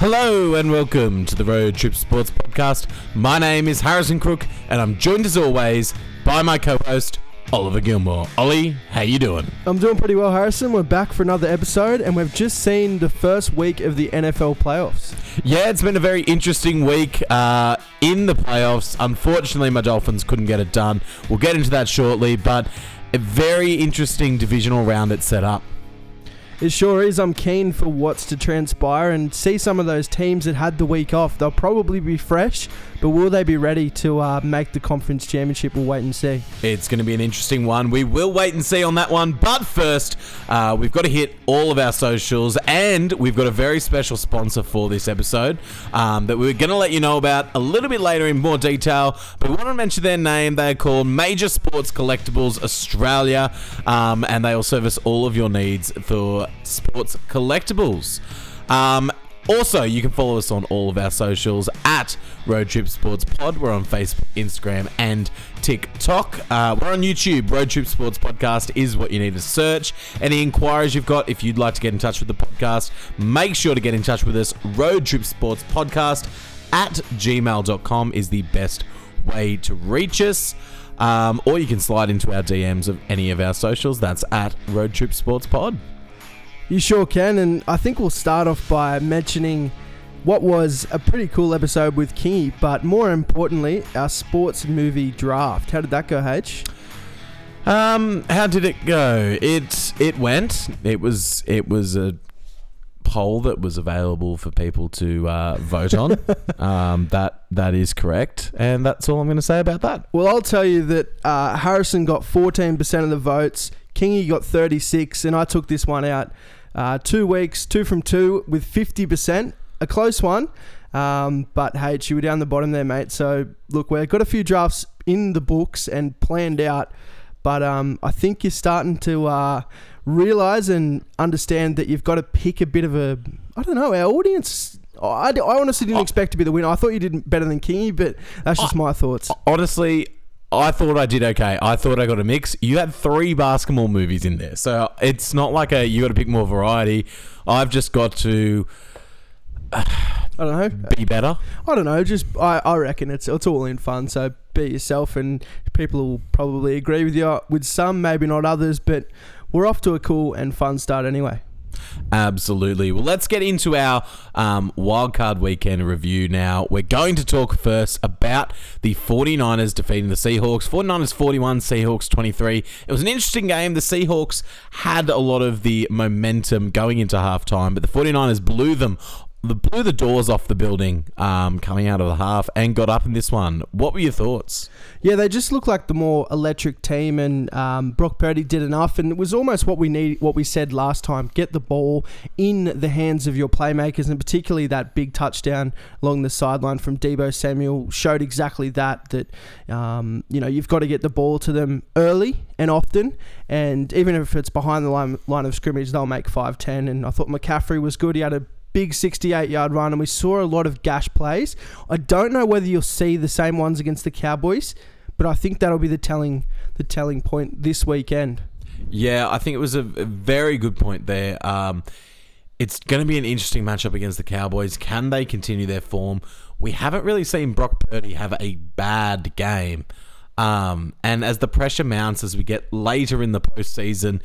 Hello and welcome to the Road Trip Sports Podcast. My name is Harrison Crook, and I'm joined as always by my co-host Oliver Gilmour. Ollie, how you doing? I'm doing pretty well, Harrison. We're back for another episode, and we've just seen the first week of the NFL playoffs. Yeah, it's been a very interesting week uh, in the playoffs. Unfortunately, my Dolphins couldn't get it done. We'll get into that shortly, but a very interesting divisional round it's set up. It sure is. I'm keen for what's to transpire and see some of those teams that had the week off. They'll probably be fresh, but will they be ready to uh, make the conference championship? We'll wait and see. It's going to be an interesting one. We will wait and see on that one. But first, uh, we've got to hit all of our socials, and we've got a very special sponsor for this episode um, that we're going to let you know about a little bit later in more detail. But we want to mention their name. They are called Major Sports Collectibles Australia, um, and they will service all of your needs for sports collectibles. Um, also, you can follow us on all of our socials at Road Trip Sports Pod. We're on Facebook, Instagram, and TikTok. Uh, we're on YouTube. Road Trip Sports Podcast is what you need to search. Any inquiries you've got, if you'd like to get in touch with the podcast, make sure to get in touch with us. Road Trip Sports Podcast at gmail.com is the best way to reach us. Um, or you can slide into our DMs of any of our socials. That's at Road Trip Sports Pod. You sure can, and I think we'll start off by mentioning what was a pretty cool episode with Kingy, but more importantly, our sports movie draft. How did that go, H? Um, how did it go? It it went. It was it was a poll that was available for people to uh, vote on. um, that that is correct, and that's all I'm going to say about that. Well, I'll tell you that uh, Harrison got 14% of the votes, Kingy got 36, and I took this one out. Uh, two weeks, two from two, with 50%, a close one. Um, but hey, you were down the bottom there, mate. So look, we've got a few drafts in the books and planned out, but um, I think you're starting to uh, realize and understand that you've got to pick a bit of a. I don't know. Our audience. I, I honestly didn't Oh. expect to be the winner. I thought you did better than Kingy, but that's just my thoughts. Honestly, I thought I did okay. I thought I got a mix. You had three basketball movies in there, so it's not like a you got to pick more variety. I've just got to I don't know. be better. I don't know. Just I, I reckon it's it's all in fun. So be yourself, and people will probably agree with you. With some, maybe not others, but we're off to a cool and fun start anyway. Absolutely. Well, let's get into our um, wildcard weekend review now. We're going to talk first about the 49ers defeating the Seahawks. 49ers 41, Seahawks 23. It was an interesting game. The Seahawks had a lot of the momentum going into halftime, but the 49ers blew them. Blew the doors off the building um, coming out of the half and got up in this one. What were your thoughts? Yeah, they just looked like the more electric team, and um, Brock Purdy did enough, and it was almost what we need, what we said last time: get the ball in the hands of your playmakers, and particularly that big touchdown along the sideline from Deebo Samuel showed exactly that. That um, you know you've got to get the ball to them early and often, and even if it's behind the line, line of scrimmage, they'll make five ten. And I thought McCaffrey was good; he had a big 68 yard run, and we saw a lot of gash plays. I don't know whether you'll see the same ones against the Cowboys, but I think that'll be the telling the telling point this weekend. Yeah, I think it was a, very good point there. Um, it's going to be an interesting matchup against the Cowboys. Can they continue their form? We haven't really seen Brock Purdy have a bad game. Um, and as the pressure mounts as we get later in the postseason,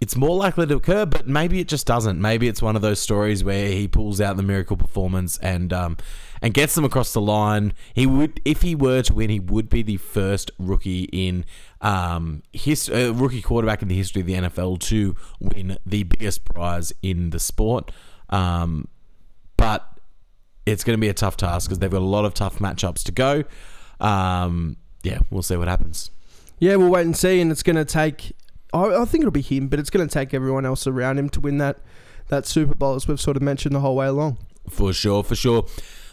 it's more likely to occur, but maybe it just doesn't. Maybe it's one of those stories where he pulls out the miracle performance and um, and gets them across the line. He would, if he were to win, he would be the first rookie in um, his uh, rookie quarterback in the history of the NFL to win the biggest prize in the sport. Um, but it's going to be a tough task because they've got a lot of tough matchups to go. Um, yeah, we'll see what happens. Yeah, we'll wait and see, and it's going to take. I, I think it'll be him, but it's going to take everyone else around him to win that that Super Bowl, as we've sort of mentioned the whole way along. For sure, for sure.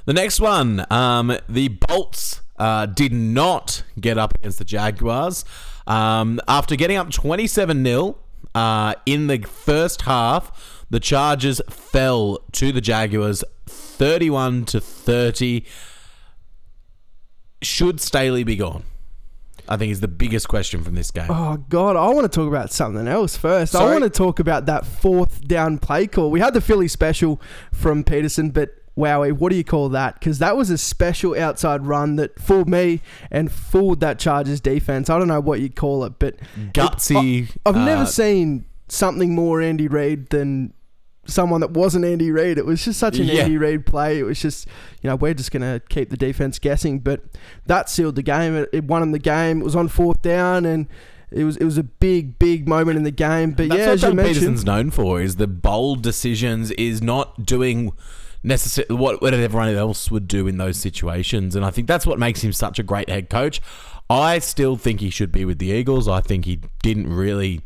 The next one, um, the Bolts uh, did not get up against the Jaguars. Um, after getting up 27 0 uh, in the first half, the Chargers fell to the Jaguars 31 to 30. Should Staley be gone? I think is the biggest question from this game. Oh God, I want to talk about something else first. I want to talk about that fourth down play call. We had the Philly special from Pederson, but Wowie, what do you call that? Because that was a special outside run that fooled me and fooled that Chargers defense. I don't know what you'd call it, but Gutsy. I, have never uh, seen something more Andy Reid than someone that wasn't Andy Reid. It was just such an Yeah. Andy Reid play. It was just, you know, we're just going to keep the defense guessing. But that sealed the game. It, it won them the game. It was on fourth down, and it was it was a big, big moment in the game. But That's yeah, what as you Doug Pederson's known for is the bold decisions, is not doing necessarily what, what everyone else would do in those situations. And I think that's what makes him such a great head coach. I still think he should be with the Eagles. I think he didn't really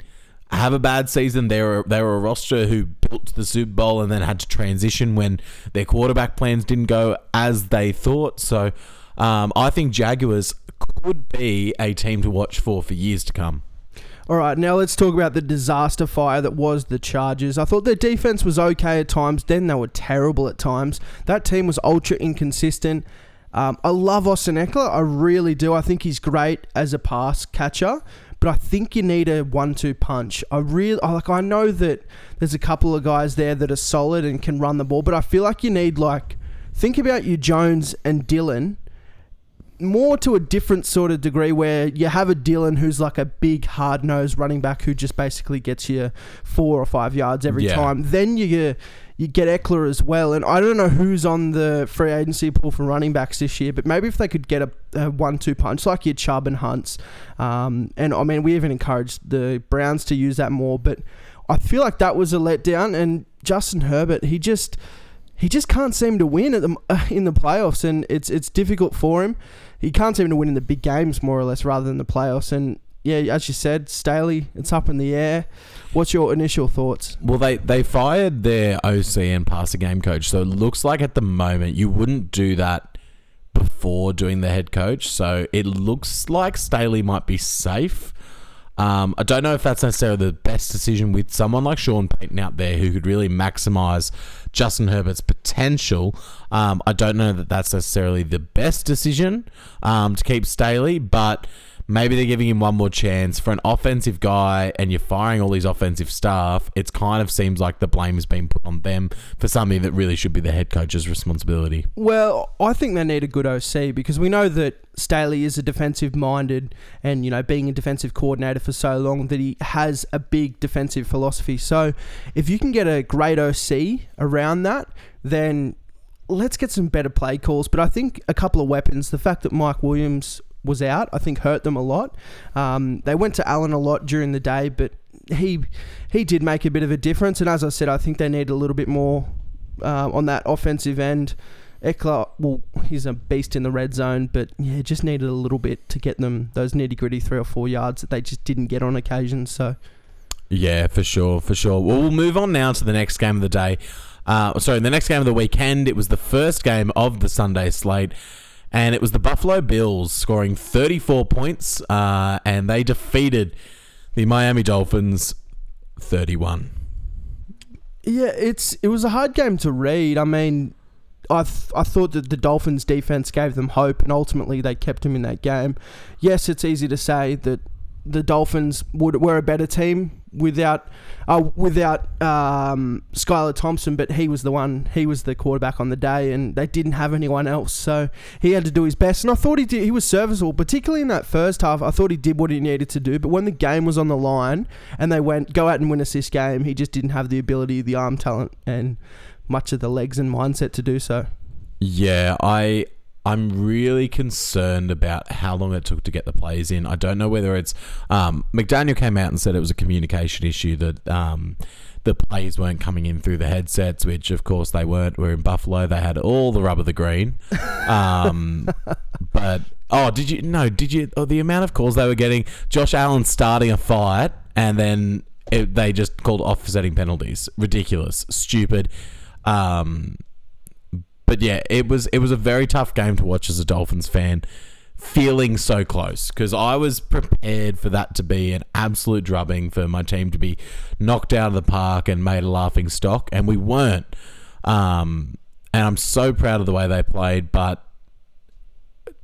have a bad season. They were they were a roster who built the Super Bowl and then had to transition when their quarterback plans didn't go as they thought. So um, I think Jaguars could be a team to watch for for years to come. All right, now let's talk about the disaster fire that was the Chargers. I thought their defense was okay at times, then they were terrible at times. That team was ultra inconsistent. Um, I love Austin Ekeler, I really do. I think he's great as a pass catcher, but I think you need a one-two punch. I really like. I know that there's a couple of guys there that are solid and can run the ball, but I feel like you need like think about your Jones and Dillon more to a different sort of degree where you have a Dillon who's like a big hard nosed running back who just basically gets you four or five yards every Yeah. time. Then you you get Ekeler as well, and I don't know who's on the free agency pool for running backs this year, but maybe if they could get a, a one-two punch like your Chubb and Hunts, um, and I mean we even encouraged the Browns to use that more, but I feel like that was a letdown, and Justin Herbert he just he just can't seem to win at the, in the playoffs, and it's it's difficult for him. He can't seem to win in the big games, more or less, rather than the playoffs. And yeah, as you said, Staley, it's up in the air. What's your initial thoughts? Well, they, they fired their OC and passer game coach, so it looks like at the moment you wouldn't do that before doing the head coach. So it looks like Staley might be safe. Um, I don't know if that's necessarily the best decision with someone like Sean Payton out there who could really maximize Justin Herbert's potential. Um, I don't know that that's necessarily the best decision um, to keep Staley, but maybe they're giving him one more chance for an offensive guy and you're firing all these offensive staff. It kind of seems like the blame has been put on them for something that really should be the head coach's responsibility. Well, I think they need a good OC because we know that Staley is a defensive minded and, you know, being a defensive coordinator for so long that he has a big defensive philosophy. So if you can get a great OC around that, then let's get some better play calls. But I think a couple of weapons, the fact that Mike Williams was out, I think hurt them a lot. Um, they went to Allen a lot during the day, but he he did make a bit of a difference. And as I said, I think they need a little bit more uh, on that offensive end. Ekeler, well, he's a beast in the red zone, but yeah, just needed a little bit to get them those nitty gritty three or four yards that they just didn't get on occasion. So Yeah, for sure, for sure. Well, we'll move on now to the next game of the day. Uh, sorry, the next game of the weekend. It was the first game of the Sunday slate, and it was the Buffalo Bills scoring 34 points, uh, and they defeated the Miami Dolphins 31. Yeah, it's it was a hard game to read. I mean, I th- I thought that the Dolphins defense gave them hope, and ultimately they kept them in that game. Yes, it's easy to say that the Dolphins would were a better team without uh, without um, Skylar Thompson, but he was the one. He was the quarterback on the day, and they didn't have anyone else, so he had to do his best. And I thought he did. He was serviceable, particularly in that first half. I thought he did what he needed to do, but when the game was on the line and they went go out and win us this game, he just didn't have the ability, the arm talent, and much of the legs and mindset to do so. Yeah, I I'm really concerned about how long it took to get the plays in. I don't know whether it's um, McDaniel came out and said it was a communication issue that um, the plays weren't coming in through the headsets, which of course they weren't. We're in Buffalo; they had all the rub of the green. Um, but oh, did you no? Did you? Oh, the amount of calls they were getting. Josh Allen starting a fight, and then it, they just called offsetting penalties. Ridiculous, stupid. Um, but yeah, it was it was a very tough game to watch as a Dolphins fan, feeling so close because I was prepared for that to be an absolute drubbing for my team to be knocked out of the park and made a laughing stock, and we weren't. Um, and I'm so proud of the way they played, but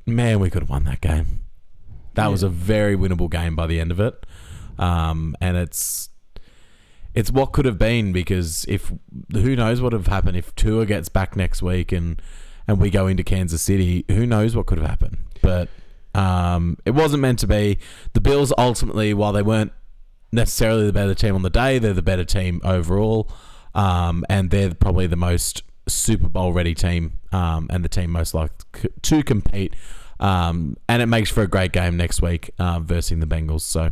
man, we could have won that game. That Yeah. was a very winnable game by the end of it, um, and it's it's what could have been because if who knows what would have happened if Tua gets back next week and and we go into Kansas City, who knows what could have happened. But um, it wasn't meant to be. The Bills ultimately, while they weren't necessarily the better team on the day, they're the better team overall, um, and they're probably the most Super Bowl ready team um, and the team most likely to compete. Um, and it makes for a great game next week uh, versus the Bengals. So.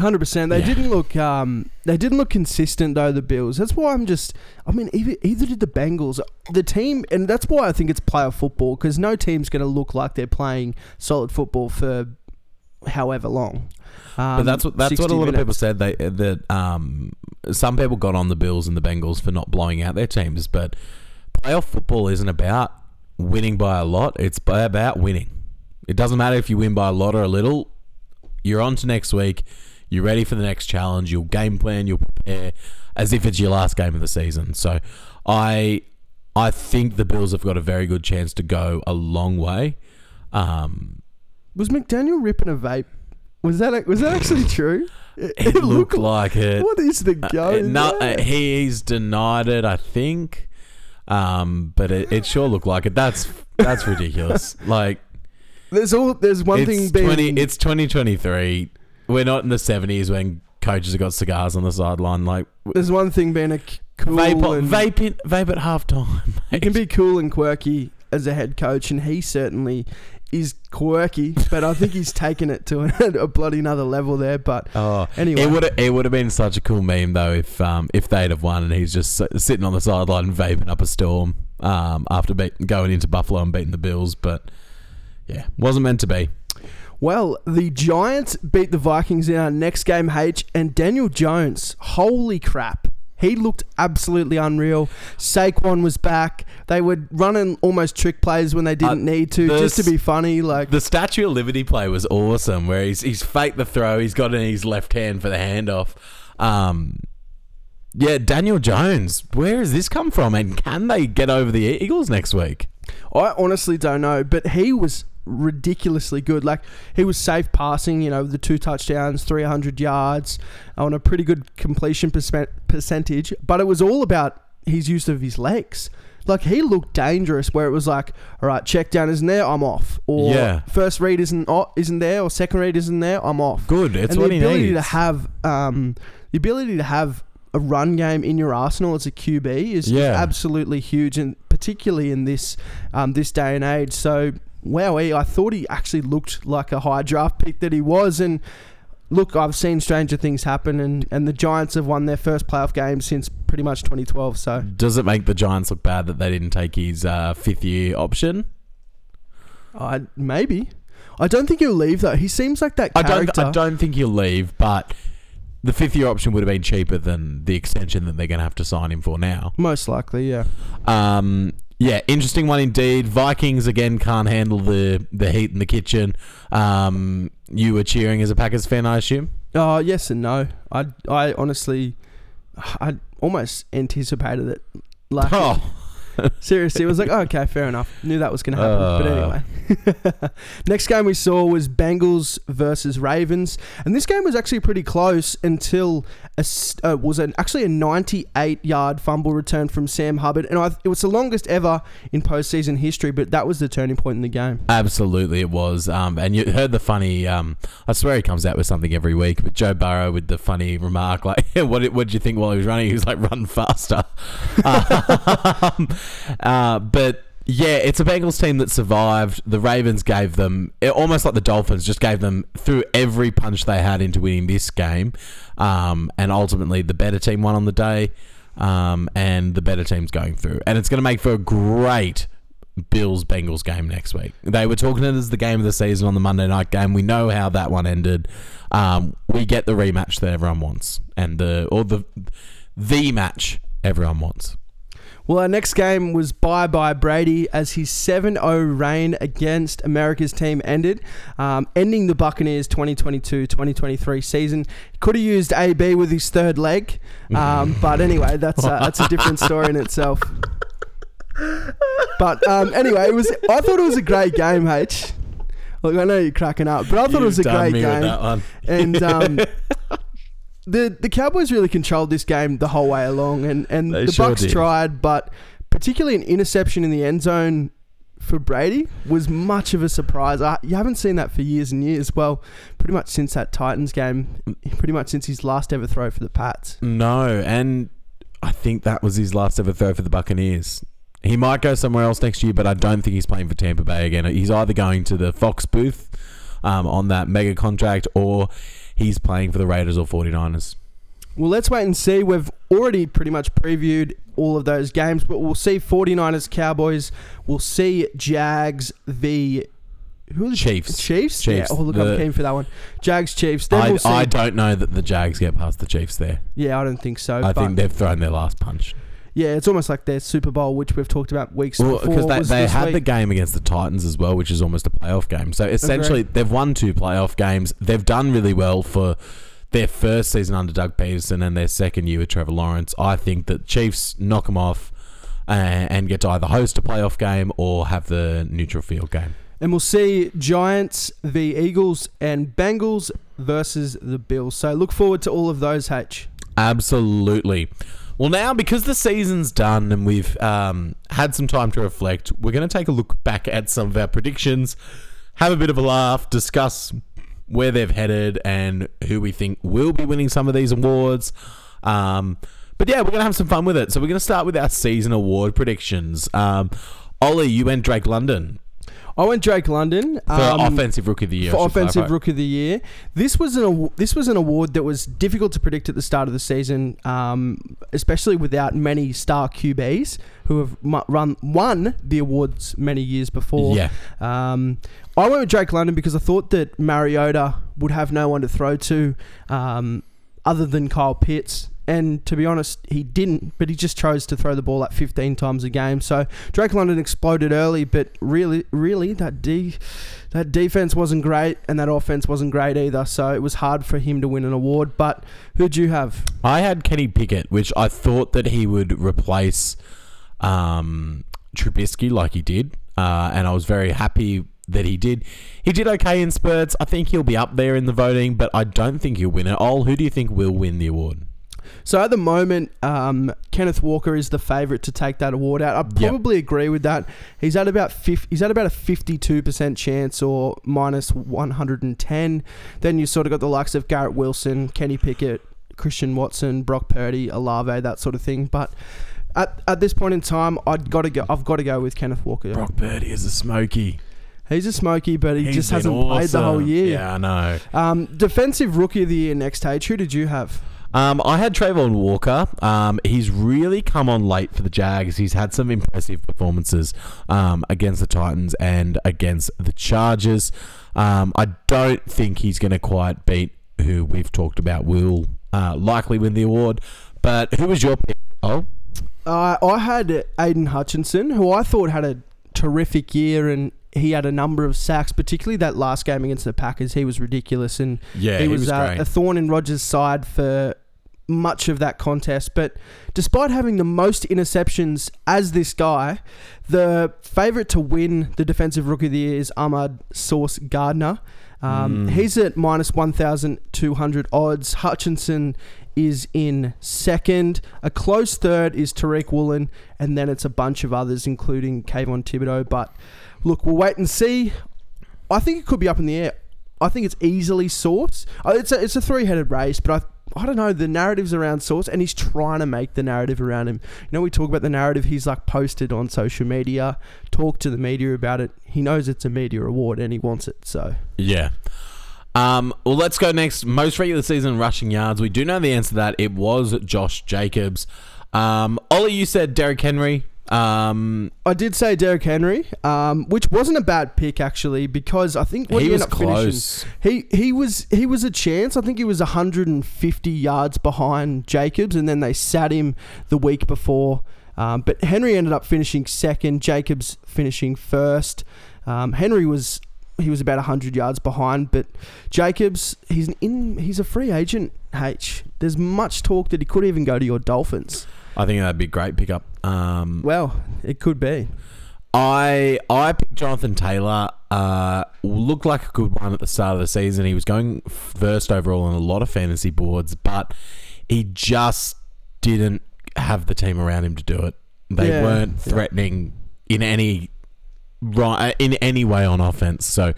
Hundred percent. They Yeah. didn't look. Um, they didn't look consistent though. The Bills. That's why I'm just. I mean, either, either did the Bengals. The team, and that's why I think it's player football because no team's going to look like they're playing solid football for however long. Um, But that's what that's what a 60 lot of people said. They that um, some people got on the Bills and the Bengals for not blowing out their teams, but playoff football isn't about winning by a lot. It's about winning. It doesn't matter if you win by a lot or a little. You're on to next week. You're ready for the next challenge. You'll game plan. You'll prepare as if it's your last game of the season. So, I I think the Bills have got a very good chance to go a long way. Um, Was McDaniel ripping a vape? Was that was that actually true? It, it looked like it. What is the go? Uh, no, uh, he's denied it. I think, um, but it, it sure looked like it. That's that's ridiculous. like there's all there's one thing being. twenty. It's twenty twenty three. We're not in the seventies when coaches have got cigars on the sideline. Like there's one thing being a c- cool vape, and, vape, in, vape at halftime. You can be cool and quirky as a head coach, and he certainly is quirky. But I think he's taken it to a, a bloody another level there. But Oh, anyway, it would it would have been such a cool meme though if um if they'd have won and he's just sitting on the sideline and vaping up a storm um after beat, going into Buffalo and beating the Bills, but yeah, wasn't meant to be. Well, the Giants beat the Vikings in our next game. H and Daniel Jones. Holy crap! He looked absolutely unreal. Saquon was back. They were running almost trick plays when they didn't Uh, need to, the just to be funny. Like The Statue of Liberty play was awesome, where he's he's faked the throw, he's got it in his left hand for the handoff. Um, yeah, Daniel Jones, where has this come from, and can they get over the Eagles next week? I honestly don't know, but he was ridiculously good. Like he was safe passing, you know, the two touchdowns, 300 yards on a pretty good completion percentage, but it was all about his use of his legs. Like he looked dangerous where it was like, all right, check down isn't there, I'm off. Or Yeah. first read isn't isn't there or second read isn't there, I'm off. Good, it's and what the he ability needs. to have um, the ability to have a run game in your arsenal as a QB is, is Yeah. absolutely huge, and particularly in this um, this day and age. So, wow, I thought he actually looked like a high draft pick that he was, and look, I've seen stranger things happen, and, and the Giants have won their first playoff game since pretty much 2012. So, Does it make the Giants look bad that they didn't take his uh, fifth year option? I maybe. I don't think he'll leave though. He seems like that I character. don't. I don't think he'll leave, but the fifth year option would have been cheaper than the extension that they're going to have to sign him for now. Most likely, yeah. Um, yeah, interesting one indeed. Vikings again can't handle the the heat in the kitchen. Um, you were cheering as a Packers fan, I assume. Oh, yes and no. I, I honestly, I almost anticipated it. Like, Oh, seriously, it was like, oh, okay, fair enough. Knew that was going to happen. but Uh. anyway, next game we saw was Bengals versus Ravens, and this game was actually pretty close until a, uh, was an actually a 98 yard fumble return from Sam Hubbard, and I, it was the longest ever in postseason history. But that was the turning point in the game. absolutely, it was. Um, and you heard the funny. Um, I swear he comes out with something every week. But Joe Burrow with the funny remark, like, "What did, what did you think while he was running?" He was like, "Run faster." um, uh, but yeah, it's a Bengals team that survived. The Ravens gave them it, almost like the Dolphins, just gave them through every punch they had into winning this game, um, and ultimately the better team won on the day, um, and the better team's going through, and it's going to make for a great Bills Bengals game next week. They were talking it as the game of the season on the Monday night game. We know how that one ended. Um, we get the rematch that everyone wants, and the or the the match everyone wants. Well, our next game was bye bye Brady as his 7 0 reign against America's team ended, um, ending the Buccaneers 2022 2023 season. He Could have used AB with his third leg, um, but anyway, that's, uh, that's a different story in itself. But um, anyway, it was. I thought it was a great game, H. Look, I know you're cracking up, but I thought it was a You've great game that one. and um, the the Cowboys really controlled this game the whole way along, and and They the sure Bucks did. tried, but particularly an interception in the end zone for Brady was much of a surprise. I, you haven't seen that for years and years. Well, pretty much since that Titans game, pretty much since his last ever throw for the Pats. No, and I think that was his last ever throw for the Buccaneers. He might go somewhere else next year, but I don't think he's playing for Tampa Bay again. He's either going to the Fox booth um, on that mega contract or he's playing for the Raiders or 49ers. Well, let's wait and see. We've already pretty much previewed all of those games, but we'll see 49ers, Cowboys. We'll see Jags v. Who are the Chiefs. Chiefs? Chiefs. Yeah, oh, look, The- I'm keen for that one. Jags, Chiefs. Then I, we'll see. I don't know that the Jags get past the Chiefs there. yeah, I don't think so. I think they've thrown their last punch. Yeah, it's almost like their Super Bowl, which we've talked about weeks Well, before. because they, they had the game against the Titans as well, which is almost a playoff game. So essentially, they've won two playoff games. They've done really well for their first season under Doug Pederson and their second year with Trevor Lawrence. I think that Chiefs knock them off and, and get to either host a playoff game or have the neutral field game. And we'll see Giants v Eagles and Bengals versus the Bills. So look forward to all of those, H. Absolutely. Well, now because the season's done and we've um, had some time to reflect, we're going to take a look back at some of our predictions, have a bit of a laugh, discuss where they've headed and who we think will be winning some of these awards. Um, but yeah, we're going to have some fun with it. So we're going to start with our season award predictions. Um, Ollie, you went Drake London I went Drake London for um, offensive rookie of the year. For offensive rookie of the year. This was an aw- this was an award that was difficult to predict at the start of the season, um, especially without many star QBs who have mu- run won the awards many years before. Yeah. Um, I went with Drake London because I thought that Mariota would have no one to throw to um, other than Kyle Pitts. And to be honest, he didn't, but he just chose to throw the ball like 15 times a game. So Drake London exploded early, but really, really, that D, that defense wasn't great, and that offense wasn't great either. So it was hard for him to win an award. But who'd you have? I had Kenny Pickett, which I thought that he would replace um, Trubisky like he did, uh, and I was very happy that he did. He did okay in spurts. I think he'll be up there in the voting, but I don't think he'll win it. Ol, who do you think will win the award? So at the moment, um, Kenneth Walker is the favourite to take that award out. I Yep. probably agree with that. He's at about 50, he's at about a fifty-two percent chance, or minus one hundred and ten. Then you sort of got the likes of Garrett Wilson, Kenny Pickett, Christian Watson, Brock Purdy, Olave, that sort of thing. But at, at this point in time, I'd got to go. I've got to go with Kenneth Walker. Brock Purdy is a smoky. He's a smoky, but he He's just hasn't played the whole year. Yeah, I know. Um, defensive rookie of the year next, H. Who did you have? Um, I had Travon Walker. Um, he's really come on late for the Jags. He's had some impressive performances um, against the Titans and against the Chargers. Um, I don't think he's going to quite beat who we've talked about will uh, likely win the award. But who was your pick? Oh, Uh, I had Aidan Hutchinson, who I thought had a terrific year, and he had a number of sacks, particularly that last game against the Packers. He was ridiculous, and yeah, he, he was, was uh, a thorn in Rodgers' side for much of that contest. But despite having the most interceptions as this guy, the favourite to win the Defensive Rookie of the Year is Ahmad Sauce Gardner. Um, Mm. He's at minus 1,200 odds. Hutchinson is in second. A close third is Tariq Woolen, and then it's a bunch of others, including Kayvon Thibodeaux. But look, we'll wait and see. I think it could be up in the air. I think it's easily Sauce. Uh, It's a, it's a three headed race, but I I don't know the narratives around Sauce, and he's trying to make the narrative around him. You know, we talk about the narrative. He's like posted on social media, talk to the media about it. He knows it's a media award, and he wants it. So Yeah. Um, well, let's go next. Most regular season rushing yards. We do know the answer to that. It was Josh Jacobs. Um, Ollie, you said Derrick Henry. Um, I did say Derrick Henry, um, which wasn't a bad pick actually, because I think what he he, was up finishing. close. He he was he was a chance. I think he was 150 yards behind Jacobs, and then they sat him the week before. Um, but Henry ended up finishing second. Jacobs finishing first. Um, Henry was he was about 100 yards behind, but Jacobs he's an in he's a free agent. H. There's much talk that he could even go to your Dolphins. I think that'd be a great pickup. Um, Well, it could be. I I picked Jonathan Taylor. uh, looked like a good one at the start of the season. He was going first overall on a lot of fantasy boards, but he just didn't have the team around him to do it. They Yeah, weren't yeah. threatening in any right in any way on offense. So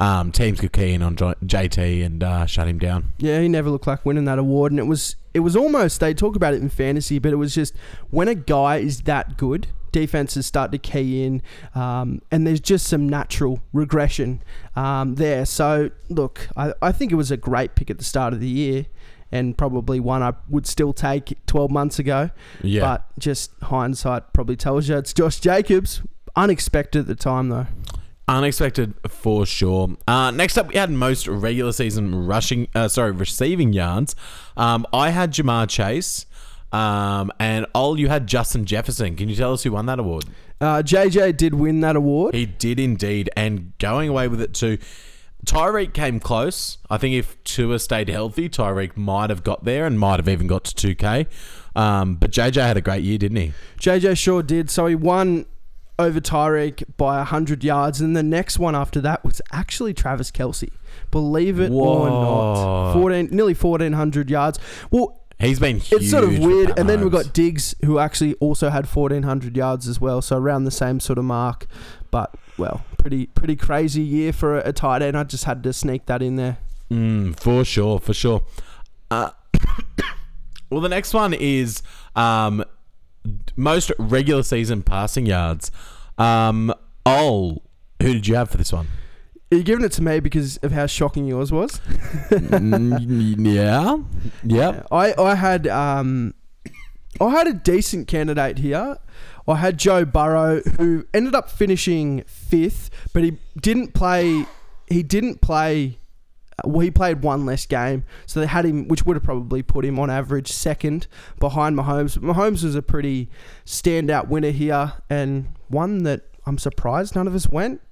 um, teams could key in on JT and uh, shut him down. Yeah, he never looked like winning that award, and it was it was almost they talk about it in fantasy, but it was just when a guy is that good, defenses start to key in, um, and there's just some natural regression um, there. So look, I, I think it was a great pick at the start of the year, and probably one I would still take 12 months ago. Yeah. But just hindsight probably tells you it's Josh Jacobs. Unexpected at the time though. Unexpected for sure. Uh, next up, we had most regular season rushing, uh, sorry, receiving yards. Um, I had Ja'Marr Chase, um, and Ol, you had Justin Jefferson. Can you tell us who won that award? Uh, JJ did win that award. He did indeed, and going away with it too. Tyreek came close. I think if Tua stayed healthy, Tyreek might have got there and might have even got to 2K. Um, but JJ had a great year, didn't he? JJ sure did. So he won over Tyreek by 100 yards. And the next one after that was actually Travis Kelce. Believe it or not. 14, nearly 1,400 yards. Well, He's been huge. it's sort of weird. And then we've got Diggs, who actually also had 1,400 yards as well. So around the same sort of mark. But, well, pretty pretty crazy year for a, a tight end. I just had to sneak that in there. Mm, for sure, for sure. Uh, well, the next one is um, most regular season passing yards. Um, Ol, who did you have for this one? Are you giving it to me because of how shocking yours was? Mm, yeah, yep. I I had um, I had a decent candidate here. I had Joe Burrow, who ended up finishing fifth, but he didn't play. He didn't play. Well, he played one less game, so they had him, which would have probably put him on average second behind Mahomes. Mahomes was a pretty standout winner here, and one that I'm surprised none of us went.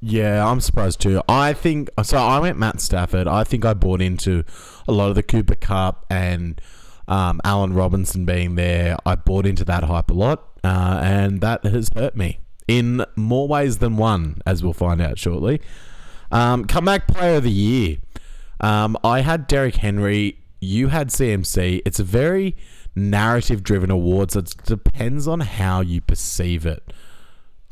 Yeah, I'm surprised too. I think so. I went Matt Stafford. I think I bought into a lot of the Cooper Kupp and um, Allen Robinson being there. I bought into that hype a lot, uh, and that has hurt me in more ways than one, as we'll find out shortly. Um, comeback player of the year. Um, I had Derrick Henry. You had CMC. It's a very narrative-driven award, so it depends on how you perceive it.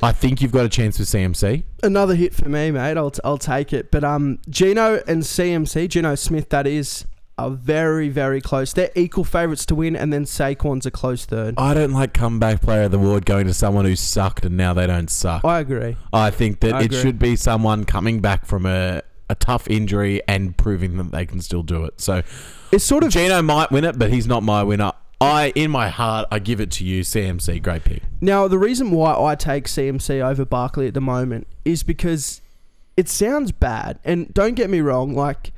I think you've got a chance with CMC. Another hit for me, mate. I'll, I'll take it. But um, Geno and CMC, Geno Smith, that is, are very, very close. They're equal favourites to win, and then Saquon's a close third. I don't like comeback player of the award going to someone who sucked and now they don't suck. I agree. I think that I it agree. should be someone coming back from a, a tough injury and proving that they can still do it. So It's sort of Geno might win it, but he's not my winner. I, in my heart, I give it to you, CMC. Great pick. now the reason why I take CMC over Barkley at the moment is because it sounds bad, and don't get me wrong, like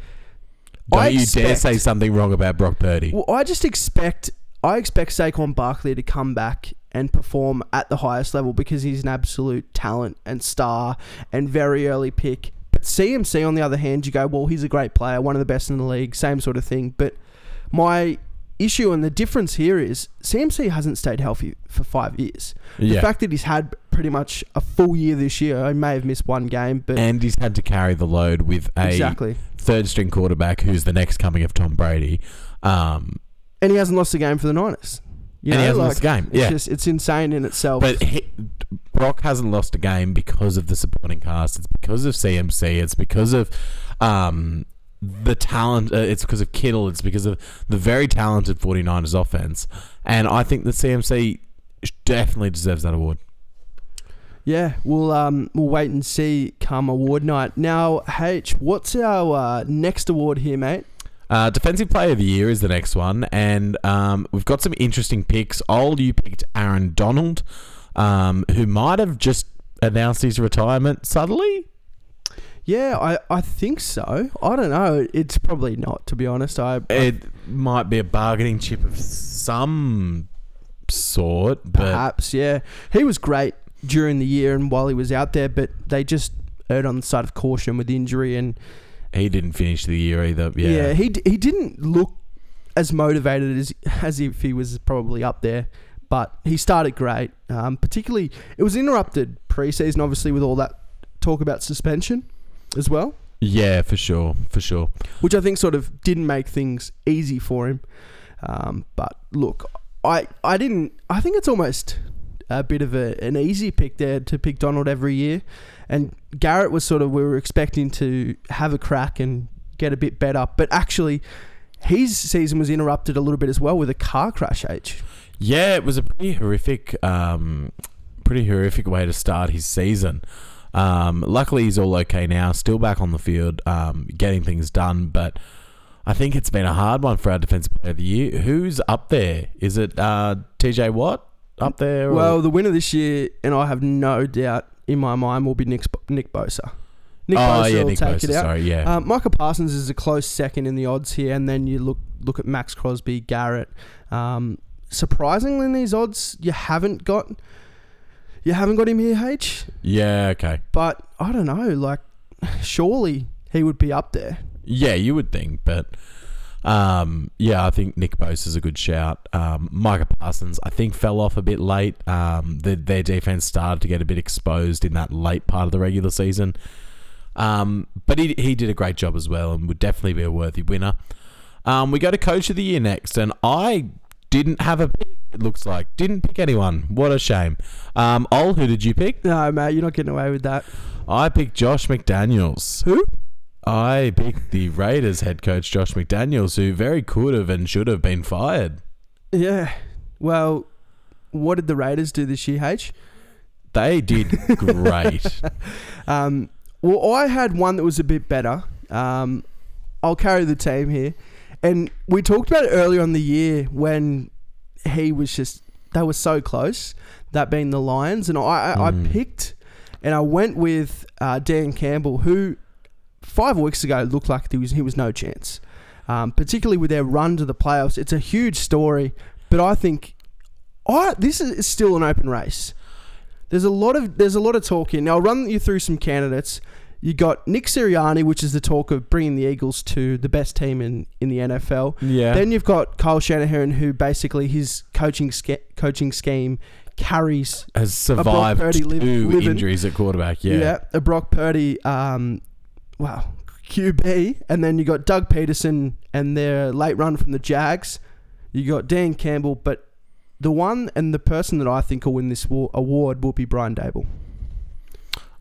Don't I you dare expect- say something wrong about Brock Purdy. Well, I just expect I expect Saquon Barkley to come back and perform at the highest level because he's an absolute talent and star and very early pick. But CMC on the other hand, you go, well, he's a great player, one of the best in the league, same sort of thing. But my issue and the difference here is CMC hasn't stayed healthy for five years. The Yeah. fact that he's had pretty much a full year this year, I may have missed one game, but and he's had to carry the load with a exactly. third string quarterback who's the next coming of Tom Brady. Um, And he hasn't lost a game for the Niners. You and he hasn't like, lost a game. It's Yeah. just it's insane in itself. But he, Brock hasn't lost a game because of the supporting cast. It's because of CMC. It's because of um, the talent. Uh, it's because of Kittle. It's because of the very talented 49ers offense. And I think the CMC definitely deserves that award. Yeah, we'll um we'll wait and see come award night. Now, H, what's our uh, next award here, mate? Uh, Defensive Player of the Year is the next one. And um, we've got some interesting picks. Old, you picked Aaron Donald, um, who might have just announced his retirement subtly. Yeah, I, I think so. I don't know. It's probably not, to be honest. I, I It might be a bargaining chip of some sort, but perhaps yeah. He was great during the year and while he was out there, but they just erred on the side of caution with injury and he didn't finish the year either. Yeah, yeah, he d- he didn't look as motivated as as if he was probably up there. But he started great. Um, particularly, it was interrupted preseason, obviously, with all that talk about suspension as well, Yeah, for sure, for sure. which I think sort of didn't make things easy for him. Um, but look, I I didn't. I think it's almost a bit of a, an easy pick there to pick Donald every year, and Garrett was sort of we were expecting to have a crack and get a bit better, but actually. His season was interrupted a little bit as well with a car crash. H. Yeah, it was a pretty horrific, um, pretty horrific way to start his season. Um, luckily, he's all okay now, still back on the field, um, getting things done. But I think it's been a hard one for our defensive player of the year. Who's up there? Is it uh, TJ Watt up there? or- Well, the winner this year, and I have no doubt in my mind, will be Nick, Nick Bosa. Nick oh Bosa yeah, will Nick take Bosa, it out. Sorry, yeah. Micah Parsons is a close second in the odds here, and then you look look at Maxx Crosby, Garrett. Um, surprisingly, in these odds, you haven't got you haven't got him here, H. yeah, okay. But I don't know, like surely he would be up there. Yeah, you would think, but um, yeah, I think Nick Bosa is a good shout. Um, Micah Parsons, I think, fell off a bit late. Um, the, their defense started to get a bit exposed in that late part of the regular season. Um, but he, he did a great job as well and would definitely be a worthy winner. Um, we go to Coach of the Year next, and I didn't have a pick, it looks like. Didn't pick anyone. What a shame. Um, Ol, who did you pick? No, mate, you're not getting away with that. I picked Josh McDaniels. Who? I picked the Raiders head coach Josh McDaniels, who very could have and should have been fired. Yeah. Well, what did the Raiders do this year, H? They did great. Um, well, I had one that was a bit better. Um, I'll carry the team here. And we talked about it earlier on the year when he was just, they were so close, that being the Lions. And I, I, Mm. I picked and I went with uh, Dan Campbell, who five weeks ago looked like he was, he was no chance, um, particularly with their run to the playoffs. It's a huge story, but I think I, this is still an open race. There's a lot of there's a lot of talk here. Now I'll run you through some candidates. You got Nick Sirianni, which is the talk of bringing the Eagles to the best team in, in the NFL. yeah. Then you've got Kyle Shanahan, who basically his coaching ske- coaching scheme carries has survived Purdy two living. injuries at quarterback. Yeah. yeah, a Brock Purdy, um, wow, QB, and then you got Doug Pederson and their late run from the Jags. You got Dan Campbell, but the one and the person that I think will win this wa- award will be Brian Daboll.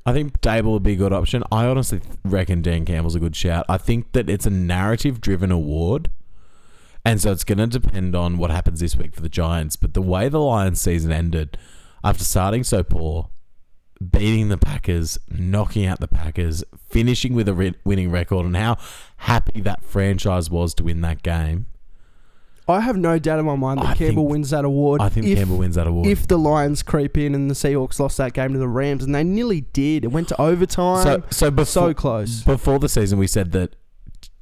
I think Daboll would be a good option. I honestly reckon Dan Campbell's a good shout. I think that it's a narrative driven award. And so it's going to depend on what happens this week for the Giants. But the way the Lions season ended, after starting so poor, beating the Packers, knocking out the Packers, finishing with a re- winning record, and how happy that franchise was to win that game, I have no doubt in my mind that I Campbell think- wins that award. I think if, Campbell wins that award. if the Lions creep in and the Seahawks lost that game to the Rams, and they nearly did. It went to overtime. so, so before, so close. before the season, we said that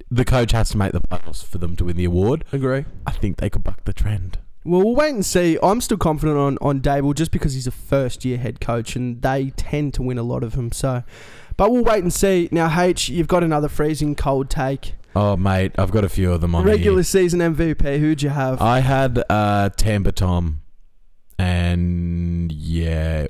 the coach has to make the playoffs for them to win the award. Agree. I think they could buck the trend. Well, we'll wait and see. I'm still confident on on Daboll just because he's a first year head coach and they tend to win a lot of them. So, but we'll wait and see. Now, H, you've got another freezing cold take. Oh, mate, I've got a few of them on Regular here. season MVP. Who'd you have? I had uh, Tampa Tom, and yeah,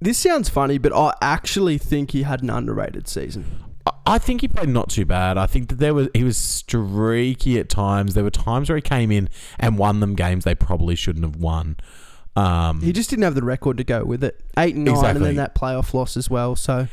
this sounds funny, but I actually think he had an underrated season. I- I think he played not too bad. I think that there was he was streaky at times. There were times where he came in and won them games they probably shouldn't have won. Um, He just didn't have the record to go with it. Eight and nine, Exactly. and then that playoff loss as well. So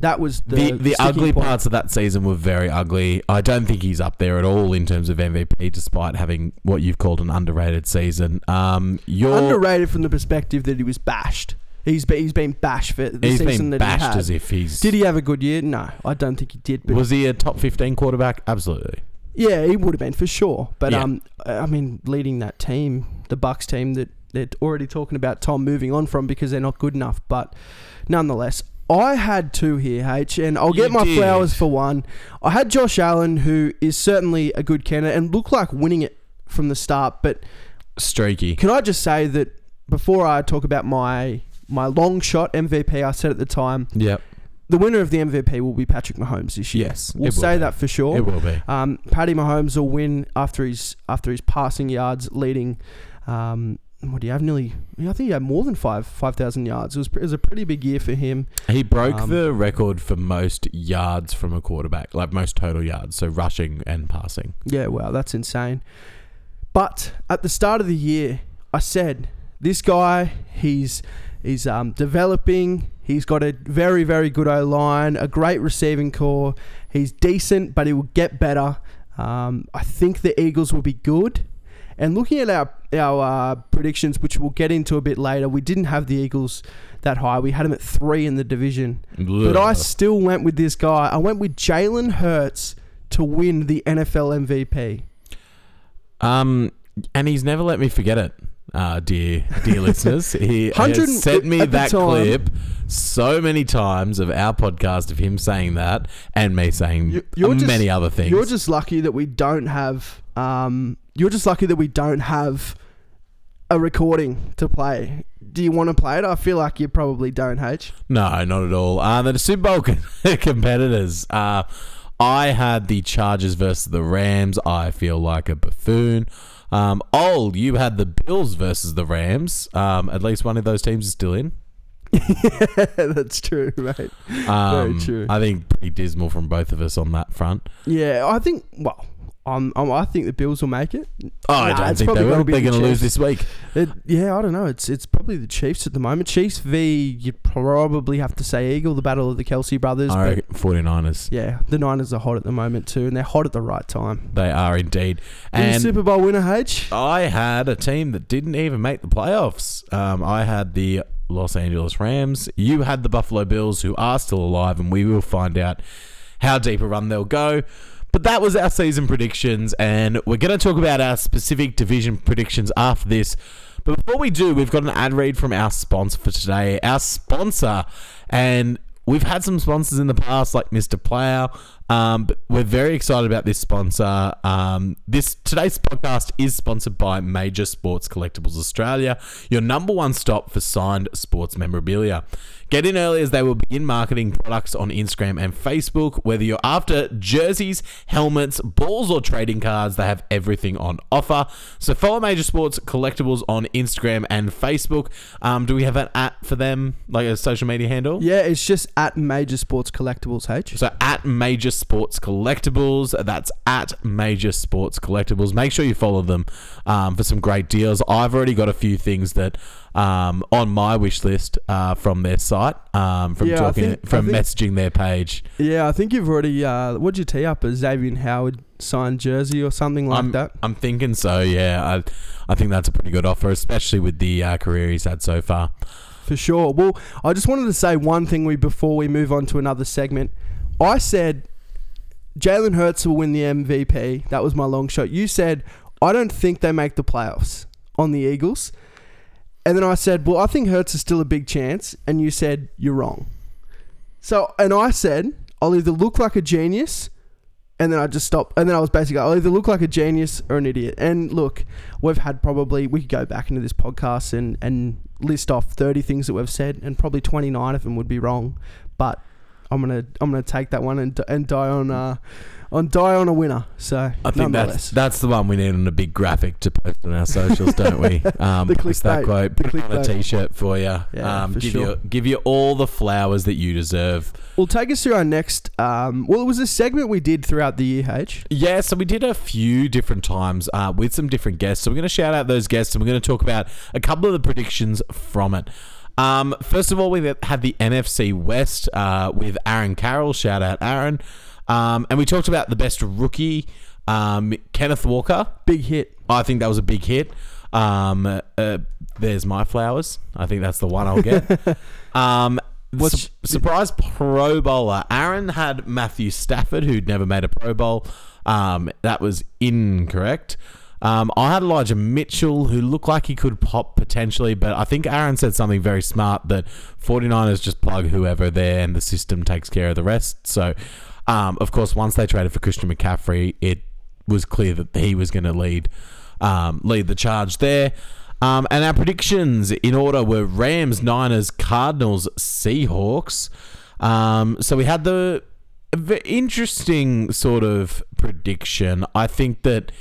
that was the the the ugly point. parts of that season were very ugly. I don't think he's up there at all in terms of MVP, despite having what you've called an underrated season. Um, you're Underrated from the perspective that he was bashed. He's been, he's been bashed for the he's season been that he bashed had. as if he's Did he have a good year? No, I don't think he did. But was he a top fifteen quarterback? Absolutely. yeah, he would have been for sure. But Yeah. um, I mean, leading that team, the Bucks team that they're already talking about Tom moving on from because they're not good enough. But nonetheless, I had two here, H, and I'll get You my did. flowers for one. I had Josh Allen, who is certainly a good candidate and looked like winning it from the start. But Streaky. can I just say that before I talk about my my long shot MVP, I said at the time Yep. the winner of the MVP will be Patrick Mahomes this year. Yes, we'll say that for sure. It will be. Um, Paddy Mahomes will win after his after his passing yards leading um, what do you have? Nearly, I think he had more than five five thousand yards. It was it was a pretty big year for him. He broke Um, the record for most yards from a quarterback, like most total yards, so rushing and passing. Yeah, wow, that's insane. But at the start of the year, I said this guy, he's he's um, developing. He's got a very very good O line, a great receiving core. He's decent, but he will get better. Um, I think the Eagles will be good. And looking at our our uh, predictions, which we'll get into a bit later, we didn't have the Eagles that high. We had them at three in the division. But I still went with this guy. I went with Jalen Hurts to win the NFL MVP. Um, and he's never let me forget it, uh, dear dear listeners. He has sent me that time- clip so many times of our podcast of him saying that and me saying You- you're just- many other things. You're just lucky that we don't have. Um, you're just lucky that we don't have a recording to play. Do you want to play it? I feel like you probably don't, H. No, not at all. Uh, the Super Bowl competitors. Uh, I had the Chargers versus the Rams. I feel like a buffoon. Um, Ol, you had the Bills versus the Rams. Um, at least one of those teams is still in. yeah, That's true, mate. Um, true. I think pretty dismal from both of us on that front. Yeah, I think. Well, I think the Bills will make it. Oh, I Nah, don't think they will. They're going to lose this week. It, yeah, I don't know. It's it's probably the Chiefs at the moment. Chiefs v. You'd probably have to say Eagle, the battle of the Kelce brothers. I reckon 49ers. yeah, the Niners are hot at the moment too, and they're hot at the right time. They are indeed. And And Super Bowl winner, H. I had a team that didn't even make the playoffs. Um, I had the Los Angeles Rams. You had the Buffalo Bills, who are still alive, and we will find out how deep a run they'll go. But that was our season predictions, and we're going to talk about our specific division predictions after this. But before we do, we've got an ad read from our sponsor for today. Our sponsor, and we've had some sponsors in the past, like Mr. Plow. Um, but we're very excited about this sponsor. Um, this today's podcast is sponsored by Major Sports Collectibles Australia, your number one stop for signed sports memorabilia. Get in early as they will begin marketing products on Instagram and Facebook. Whether you're after jerseys, helmets, balls, or trading cards, they have everything on offer. So follow Major Sports Collectibles on Instagram and Facebook. Um, do we have an app for them, like a social media handle? Yeah, it's just at Major Sports Collectibles, H. So at Major Sports Collectibles, that's at Major Sports Collectibles. Make sure you follow them um, for some great deals. I've already got a few things that um, on my wish list uh, from their site, um, from Yeah, talking, think- from think- messaging their page. Yeah, I think you've already. Uh, what'd you tee up? A Xavier Howard signed jersey or something like I'm, that? I'm thinking so. Yeah, I, I think that's a pretty good offer, especially with the uh, career he's had so far. For sure. Well, I just wanted to say one thing we before we move on to another segment. I said Jalen Hurts will win the MVP. That was my long shot. You said I don't think they make the playoffs on the Eagles. And then I said, "Well, I think Hurts is still a big chance." And you said you're wrong. So, and I said, "I'll either look like a genius and then I just stopped. And then I was basically, I'll either look like a genius or an idiot. And look, we've had probably, we could go back into this podcast and, and list off 30 things that we've said, and probably 29 of them would be wrong. But I'm gonna I'm gonna take that one and, and die on uh on die on a winner. So I think that's that's the one we need on a big graphic to post on our socials, don't we? Um, The post that quote, put on a t-shirt for you. Yeah, um, for give sure. you give you all the flowers that you deserve. Well, take us through our next. Um, well, it was a segment we did throughout the year, H. Yeah, so we did a few different times uh, with some different guests. So we're going to shout out those guests and we're going to talk about a couple of the predictions from it. Um, first of all, we had the NFC West uh, with Aaron Carroll. Shout out Aaron. Um, and we talked about the best rookie, um, Kenneth Walker. Big hit. I think that was a big hit. Um, uh, there's my flowers. I think that's the one I'll get. um, su- surprise Pro Bowler. Aaron had Matthew Stafford, who'd never made a Pro Bowl. Um, that was incorrect. Um, I had Elijah Mitchell, who looked like he could pop potentially, but I think Aaron said something very smart that 49ers just plug whoever there and the system takes care of the rest. So, um, of course, once they traded for Christian McCaffrey, it was clear that he was going to lead um, lead the charge there. Um, and our predictions in order were Rams, Niners, Cardinals, Seahawks. Um, so we had the v- interesting sort of prediction. I think that,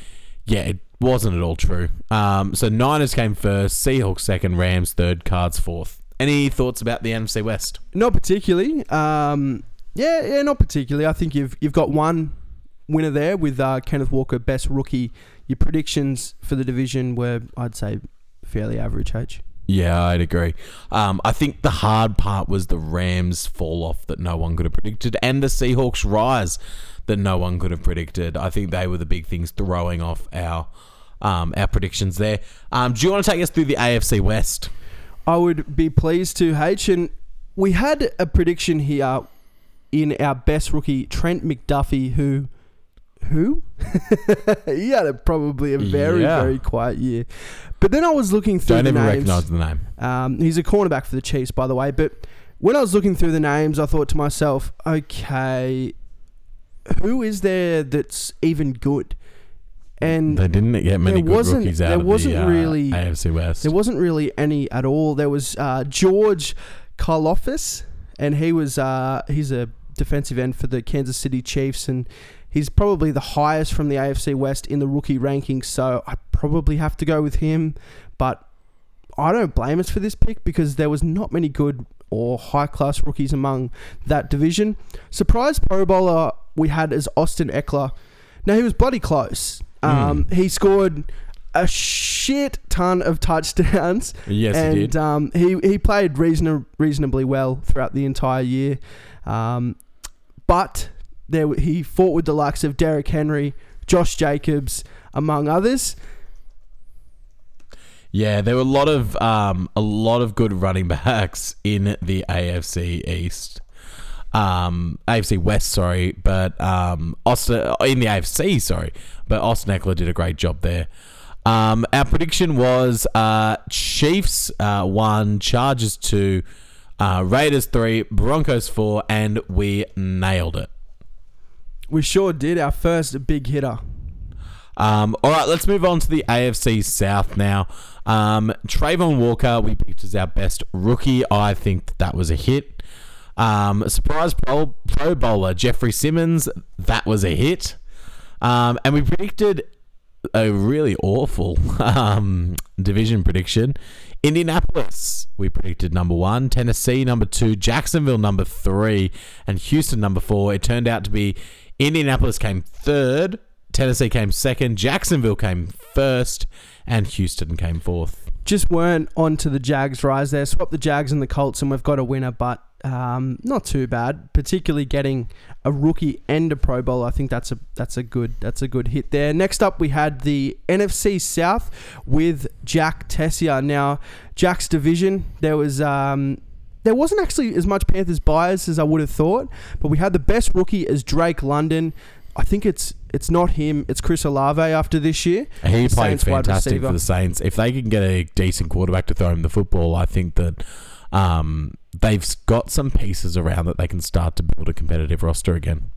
yeah, it wasn't at all true. Um, so Niners came first, Seahawks second, Rams third, Cards fourth. Any thoughts about the NFC West? Not particularly. Um, yeah, yeah, not particularly. I think you've you've got one winner there with uh, Kenneth Walker, best rookie. Your predictions for the division were, I'd say, fairly average. H. Yeah, I'd agree. Um, I think the hard part was the Rams fall off that no one could have predicted, and the Seahawks rise that no one could have predicted. I think they were the big things throwing off our um, our predictions there. Um, do you want to take us through the AFC West? I would be pleased to, H. And we had a prediction here in our best rookie, Trent McDuffie, who. Who? he had a, probably a very, Yeah. very quiet year. But then I was looking through Don't the even names. recognise the name. Um, he's a cornerback for the Chiefs, by the way. But when I was looking through the names, I thought to myself, okay, who is there that's even good? And They didn't get many good wasn't- rookies out there of wasn't the uh, really- AFC West. there wasn't really any at all. There was uh, George Karlaftis, and he was uh, he's a defensive end for the Kansas City Chiefs, and he's probably the highest from the AFC West in the rookie rankings. So I probably have to go with him, but I don't blame us for this pick because there was not many good or high class rookies among that division. Surprise Pro Bowler we had is Austin Ekeler. Now he was bloody close. Um, He scored a shit ton of touchdowns yes, and he did. Um, he he played reason, reasonably well throughout the entire year, um, but there he fought with the likes of Derrick Henry, Josh Jacobs, among others. Yeah, there were a lot of um, a lot of good running backs in the AFC East, um, AFC West. Sorry, but um, Austin in the AFC. Sorry, but Austin Ekeler did a great job there. Um, our prediction was uh, Chiefs uh, one, Chargers two, uh, Raiders three, Broncos four, and we nailed it. We sure did our first big hitter. Um, all right, let's move on to the AFC South now. Um, Travon Walker, we picked as our best rookie. I think that, that was a hit. Um, surprise pro, pro bowler Jeffrey Simmons, that was a hit. Um, and we predicted a really awful um, division prediction. Indianapolis, we predicted number one. Tennessee, number two. Jacksonville, number three. And Houston, number four. It turned out to be Indianapolis came third. Tennessee came second. Jacksonville came first. And Houston came fourth. Just weren't onto the Jags rise there. Swap the Jags and the Colts, and we've got a winner, but um, not too bad. Particularly getting a rookie and a Pro Bowl. I think that's a that's a good that's a good hit there. Next up, we had the NFC South with Jack Tessier. Now, Jack's division there was. Um, there wasn't actually as much Panthers bias as I would have thought, but we had the best rookie as Drake London. I think it's it's not him, it's Chris Olave after this year. He played Saints fantastic for the Saints. If they can get a decent quarterback to throw him the football, I think that um, they've got some pieces around that they can start to build a competitive roster again.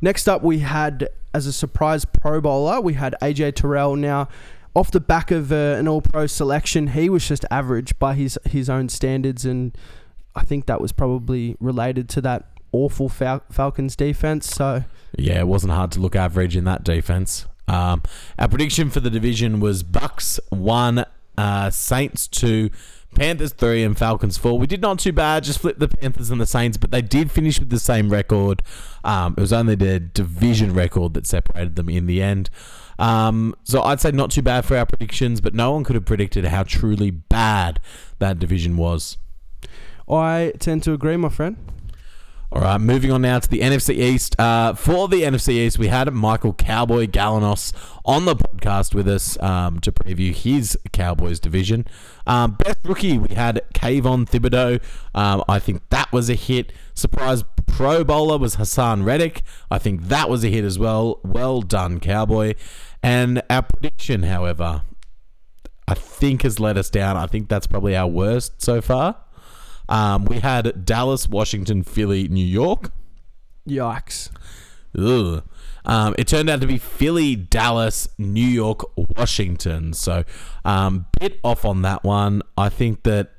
Next up, we had as a surprise Pro Bowler, we had AJ Terrell. Now, off the back of uh, an All Pro selection, he was just average by his his own standards, and I think that was probably related to that awful Fal- Falcons defense. So Yeah, it wasn't hard to look average in that defense. Um, our prediction for the division was Bucks one, uh, Saints two, Panthers three, and Falcons four. We did not too bad, just flipped the Panthers and the Saints, but they did finish with the same record. Um, it was only their division record that separated them in the end. Um, so I'd say not too bad for our predictions, but no one could have predicted how truly bad that division was. I tend to agree, my friend. All right, moving on now to the NFC East. Uh, for the NFC East, we had Michael Cowboy Galanos on the podcast with us um, to preview his Cowboys division. Um, best rookie, we had Kayvon Thibodeaux. Um, I think that was a hit. Surprise Pro Bowler was Haason Reddick. I think that was a hit as well. Well done, Cowboy. And our prediction, however, I think has let us down. I think that's probably our worst so far. Um, we had Dallas, Washington, Philly, New York. Yikes. Ugh. Um, it turned out to be Philly, Dallas, New York, Washington. So, um, bit off on that one. I think that,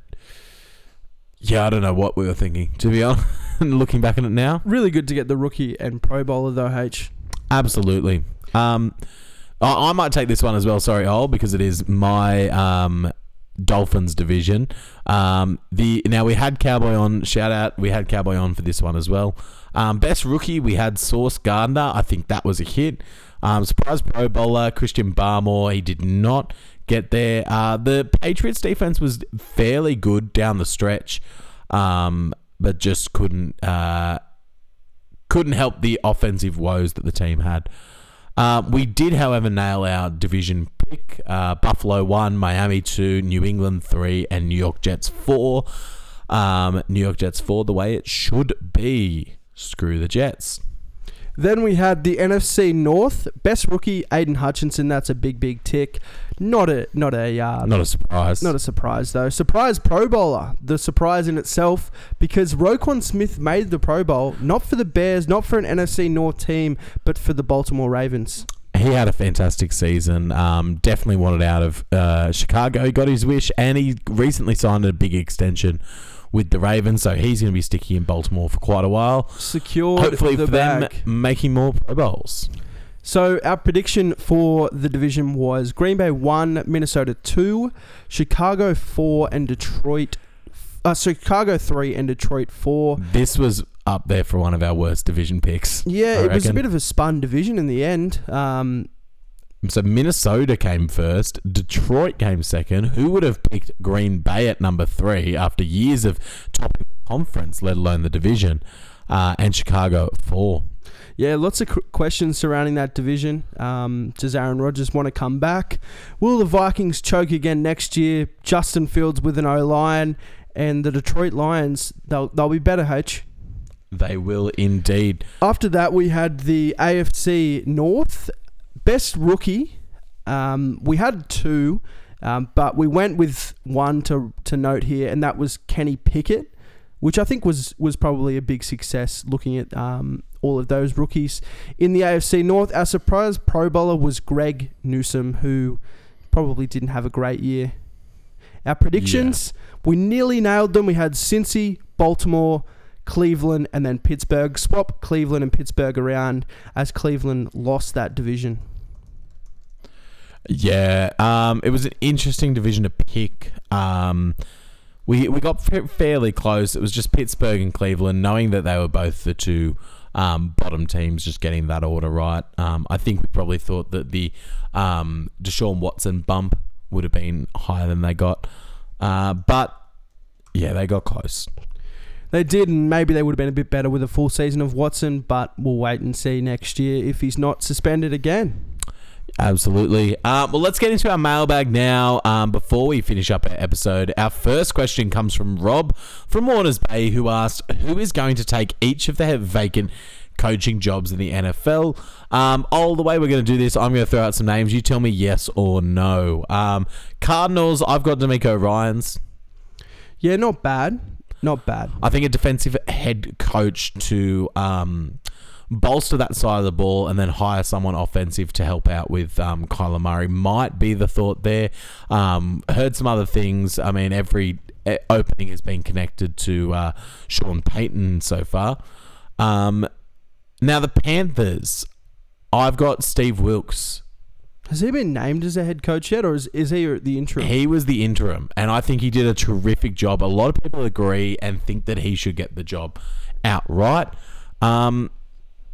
yeah, I don't know what we were thinking, to be honest. Looking back at it now, Really good to get the rookie and Pro Bowler though. H. absolutely. Um, I, I might take this one as well. Sorry, Ol, because it is my um, Dolphins division. Um, the now we had Cowboy on. Shout out, we had Cowboy on for this one as well. Um, best rookie, we had Sauce Gardner. I think that was a hit. Um, surprise Pro Bowler Christian Barmore. He did not get there. Uh, the Patriots defense was fairly good down the stretch, um, but just couldn't uh, couldn't help the offensive woes that the team had. Uh, we did, however, nail our division pick. Uh, Buffalo 1, Miami 2, New England 3, and New York Jets 4. Um, New York Jets 4, the way it should be. Screw the Jets. Then we had the NFC North best rookie Aidan Hutchinson. That's a big, big tick. Not a not a uh, Not a surprise. not a surprise though. Surprise Pro Bowler. The surprise in itself because Roquan Smith made the Pro Bowl not for the Bears, not for an NFC North team, but for the Baltimore Ravens. He had a fantastic season. Um, definitely wanted out of uh, Chicago. He got his wish, and he recently signed a big extension with the Ravens, so he's going to be sticky in Baltimore for quite a while. Secure, Hopefully the for them making more Pro Bowls. So our prediction for the division was Green Bay one, Minnesota two, Chicago four, and Detroit. Uh, Chicago three and Detroit four. This was up there for one of our worst division picks. Yeah, it was a bit of a spun division in the end. Um, So Minnesota came first, Detroit came second. Who would have picked Green Bay at number three after years of topping the conference, let alone the division? Uh, and Chicago at four. yeah, lots of questions surrounding that division. Um, does Aaron Rodgers want to come back? Will the Vikings choke again next year? Justin Fields with an O line, and the Detroit Lions they'll they'll be better. H. They will indeed. After that, we had the AFC North best rookie. Um, we had two, um, but we went with one to to note here, and that was Kenny Pickett, which I think was was probably a big success. Looking at um, all of those rookies in the AFC North, our surprise Pro Bowler was Greg Newsome, who probably didn't have a great year. Our predictions, we nearly nailed them. We had Cincy, Baltimore, Cleveland, and then Pittsburgh. Swap Cleveland and Pittsburgh around as Cleveland lost that division. Yeah, um, it was an interesting division to pick. Um, we we got fairly close. It was just Pittsburgh and Cleveland, knowing that they were both the two um, bottom teams, just getting that order right. Um, I think we probably thought that the um, Deshaun Watson bump would have been higher than they got, uh, but yeah, they got close. They did, and maybe they would have been a bit better with a full season of Watson, but we'll wait and see next year if he's not suspended again. Absolutely. Um, well, let's get into our mailbag now. Um, before we finish up our episode, our first question comes from Rob from Warners Bay, who asked, "Who is going to take each of the vacant coaching jobs in the NFL?" Um, all the way we're going to do this, I'm going to throw out some names. You tell me yes or no. Um, Cardinals, I've got DeMeco Ryans. Yeah, not bad. Not bad. I think a defensive head coach to um, bolster that side of the ball and then hire someone offensive to help out with um, Kyler Murray might be the thought there. Um, heard some other things. I mean, every eh, opening has been connected to uh, Sean Payton so far. Um, now, the Panthers, I've got Steve Wilks. Has he been named as a head coach yet, or is, is he the interim? He was the interim, and I think he did a terrific job. A lot of people agree and think that he should get the job outright. Um,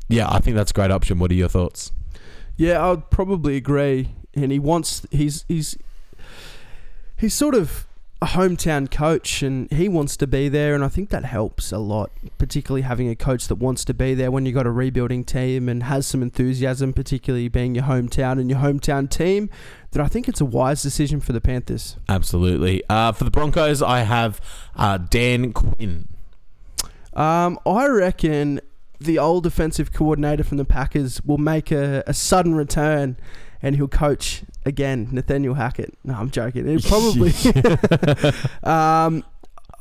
yeah, I think that's a great option. What are your thoughts? Yeah, I'd probably agree. And he wants he's he's he's sort of a hometown coach and he wants to be there and I think that helps a lot, particularly having a coach that wants to be there when you've got a rebuilding team and has some enthusiasm, particularly being your hometown and your hometown team. That I think it's a wise decision for the Panthers. Absolutely. Uh, for the Broncos, I have uh, Dan Quinn. Um, I reckon the old defensive coordinator from the Packers will make a, a sudden return and he'll coach again, Nathaniel Hackett. No, I'm joking. It probably. um,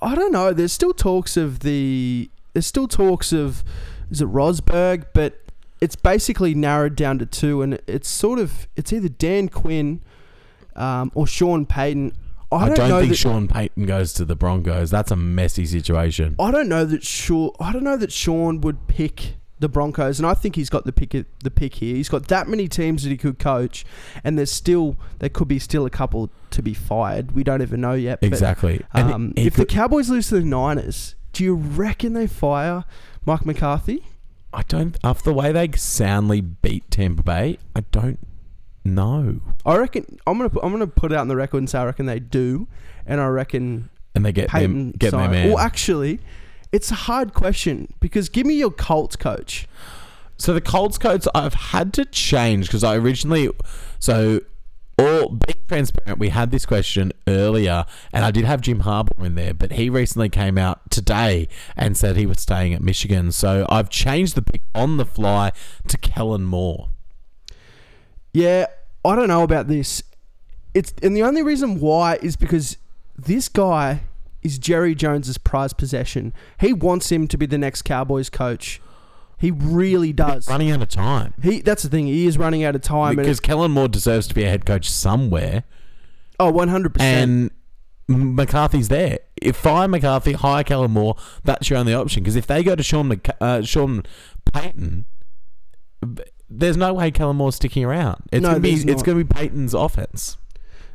I don't know. There's still talks of the. There's still talks of. Is it Rosberg? But it's basically narrowed down to two, and it's sort of. It's either Dan Quinn um, or Sean Payton. I I don't, don't, know think that, Sean Payton goes to the Broncos. That's a messy situation. I don't know that Sean. I don't know that Sean would pick the Broncos, and I think he's got the pick the pick here. He's got that many teams that he could coach, and there's still there could be still a couple to be fired. We don't even know yet. Exactly. And um, he if the Cowboys lose to the Niners, do you reckon they fire Mike McCarthy? I don't. After the way they soundly beat Tampa Bay, I don't know. I reckon I'm gonna put, I'm gonna put it out on the record and say I reckon they do, and I reckon And they get Payton them, get their man. Well, actually, it's a hard question because give me your Colts coach. So the Colts codes I've had to change because I originally so or being transparent, we had this question earlier, and I did have Jim Harbaugh in there, but he recently came out today and said he was staying at Michigan. So I've changed the pick on the fly to Kellen Moore. Yeah, I don't know about this. It's and the only reason why is because this guy is Jerry Jones's prized possession. He wants him to be the next Cowboys coach. He really does. Running out of time He that's the thing. He is running out of time. Because Kellen Moore deserves to be a head coach somewhere, oh, one hundred percent. and McCarthy's there. If fire McCarthy, hire Kellen Moore, that's your only option. Because if they go to Sean Mc- uh, Sean Payton, there's no way Kellen Moore's sticking around. It's No, gonna be it's gonna be Payton's offense.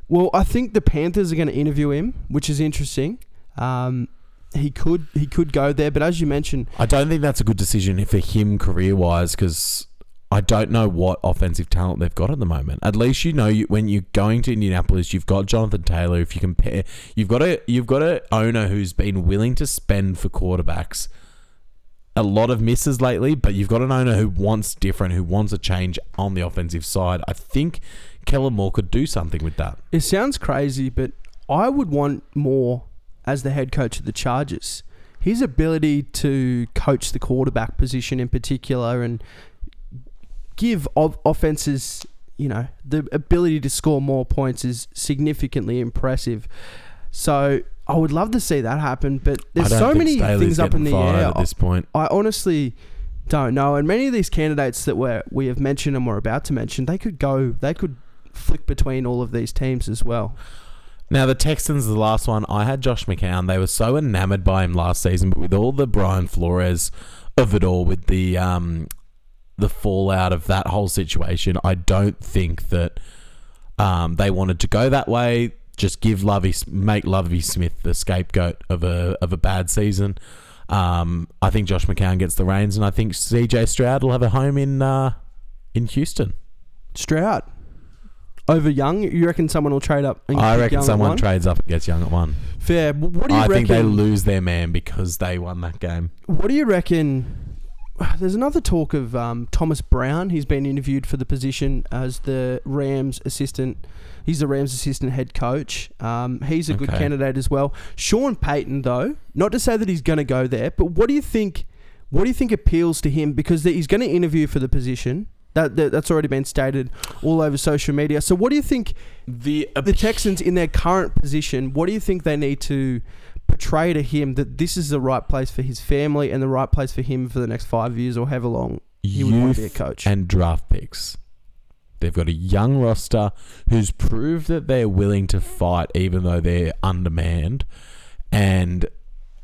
Well, I think the Panthers are going to interview him, which is interesting. Um, he could he could go there, but as you mentioned, I don't think that's a good decision for him career wise because I don't know what offensive talent they've got at the moment. At least you know you, when you're going to Indianapolis, you've got Jonathan Taylor. If you compare, you've got a you've got a owner who's been willing to spend for quarterbacks. A lot of misses lately, but you've got an owner who wants different, who wants a change on the offensive side. I think Kellen Moore could do something with that. it sounds crazy, but I would want more as the head coach of the Chargers. His ability to coach the quarterback position in particular and give of offenses, you know, the ability to score Moore points is significantly impressive. So I would love to see that happen, but there's so many Staley's things up in the air. at this point. I honestly don't know. And many of these candidates that we're, we have mentioned and we're about to mention, they could go, they could flick between all of these teams as well. Now the Texans, the last one, I had Josh McCown. They were so enamored by him last season, but with all the Brian Flores of it all, with the um, the fallout of that whole situation, I don't think that um, they wanted to go that way. Just give Lovie, make Lovie Smith the scapegoat of a of a bad season. Um, I think Josh McCown gets the reins, and I think CJ Stroud will have a home in uh, in Houston. Stroud. Over Young, you reckon someone will trade up? And I reckon Young someone one? trades up and gets Young at one. Fair. What do you I reckon? think they lose their man because they won that game. What do you reckon? There's another talk of um, Thomas Brown. He's been interviewed for the position as the Rams assistant. He's the Rams assistant head coach. Um, he's a good Okay. candidate as well. Sean Payton, though, not to say that he's going to go there, but what do you think? What do you think appeals to him? Because he's going to interview for the position. That, that that's already been stated all over social media. So, what do you think The the Texans in their current position, what do you think they need to portray to him that this is the right place for his family and the right place for him for the next five years or however long he would want to be a coach? and draft picks. They've got a young roster who's proved that they're willing to fight even though they're undermanned, and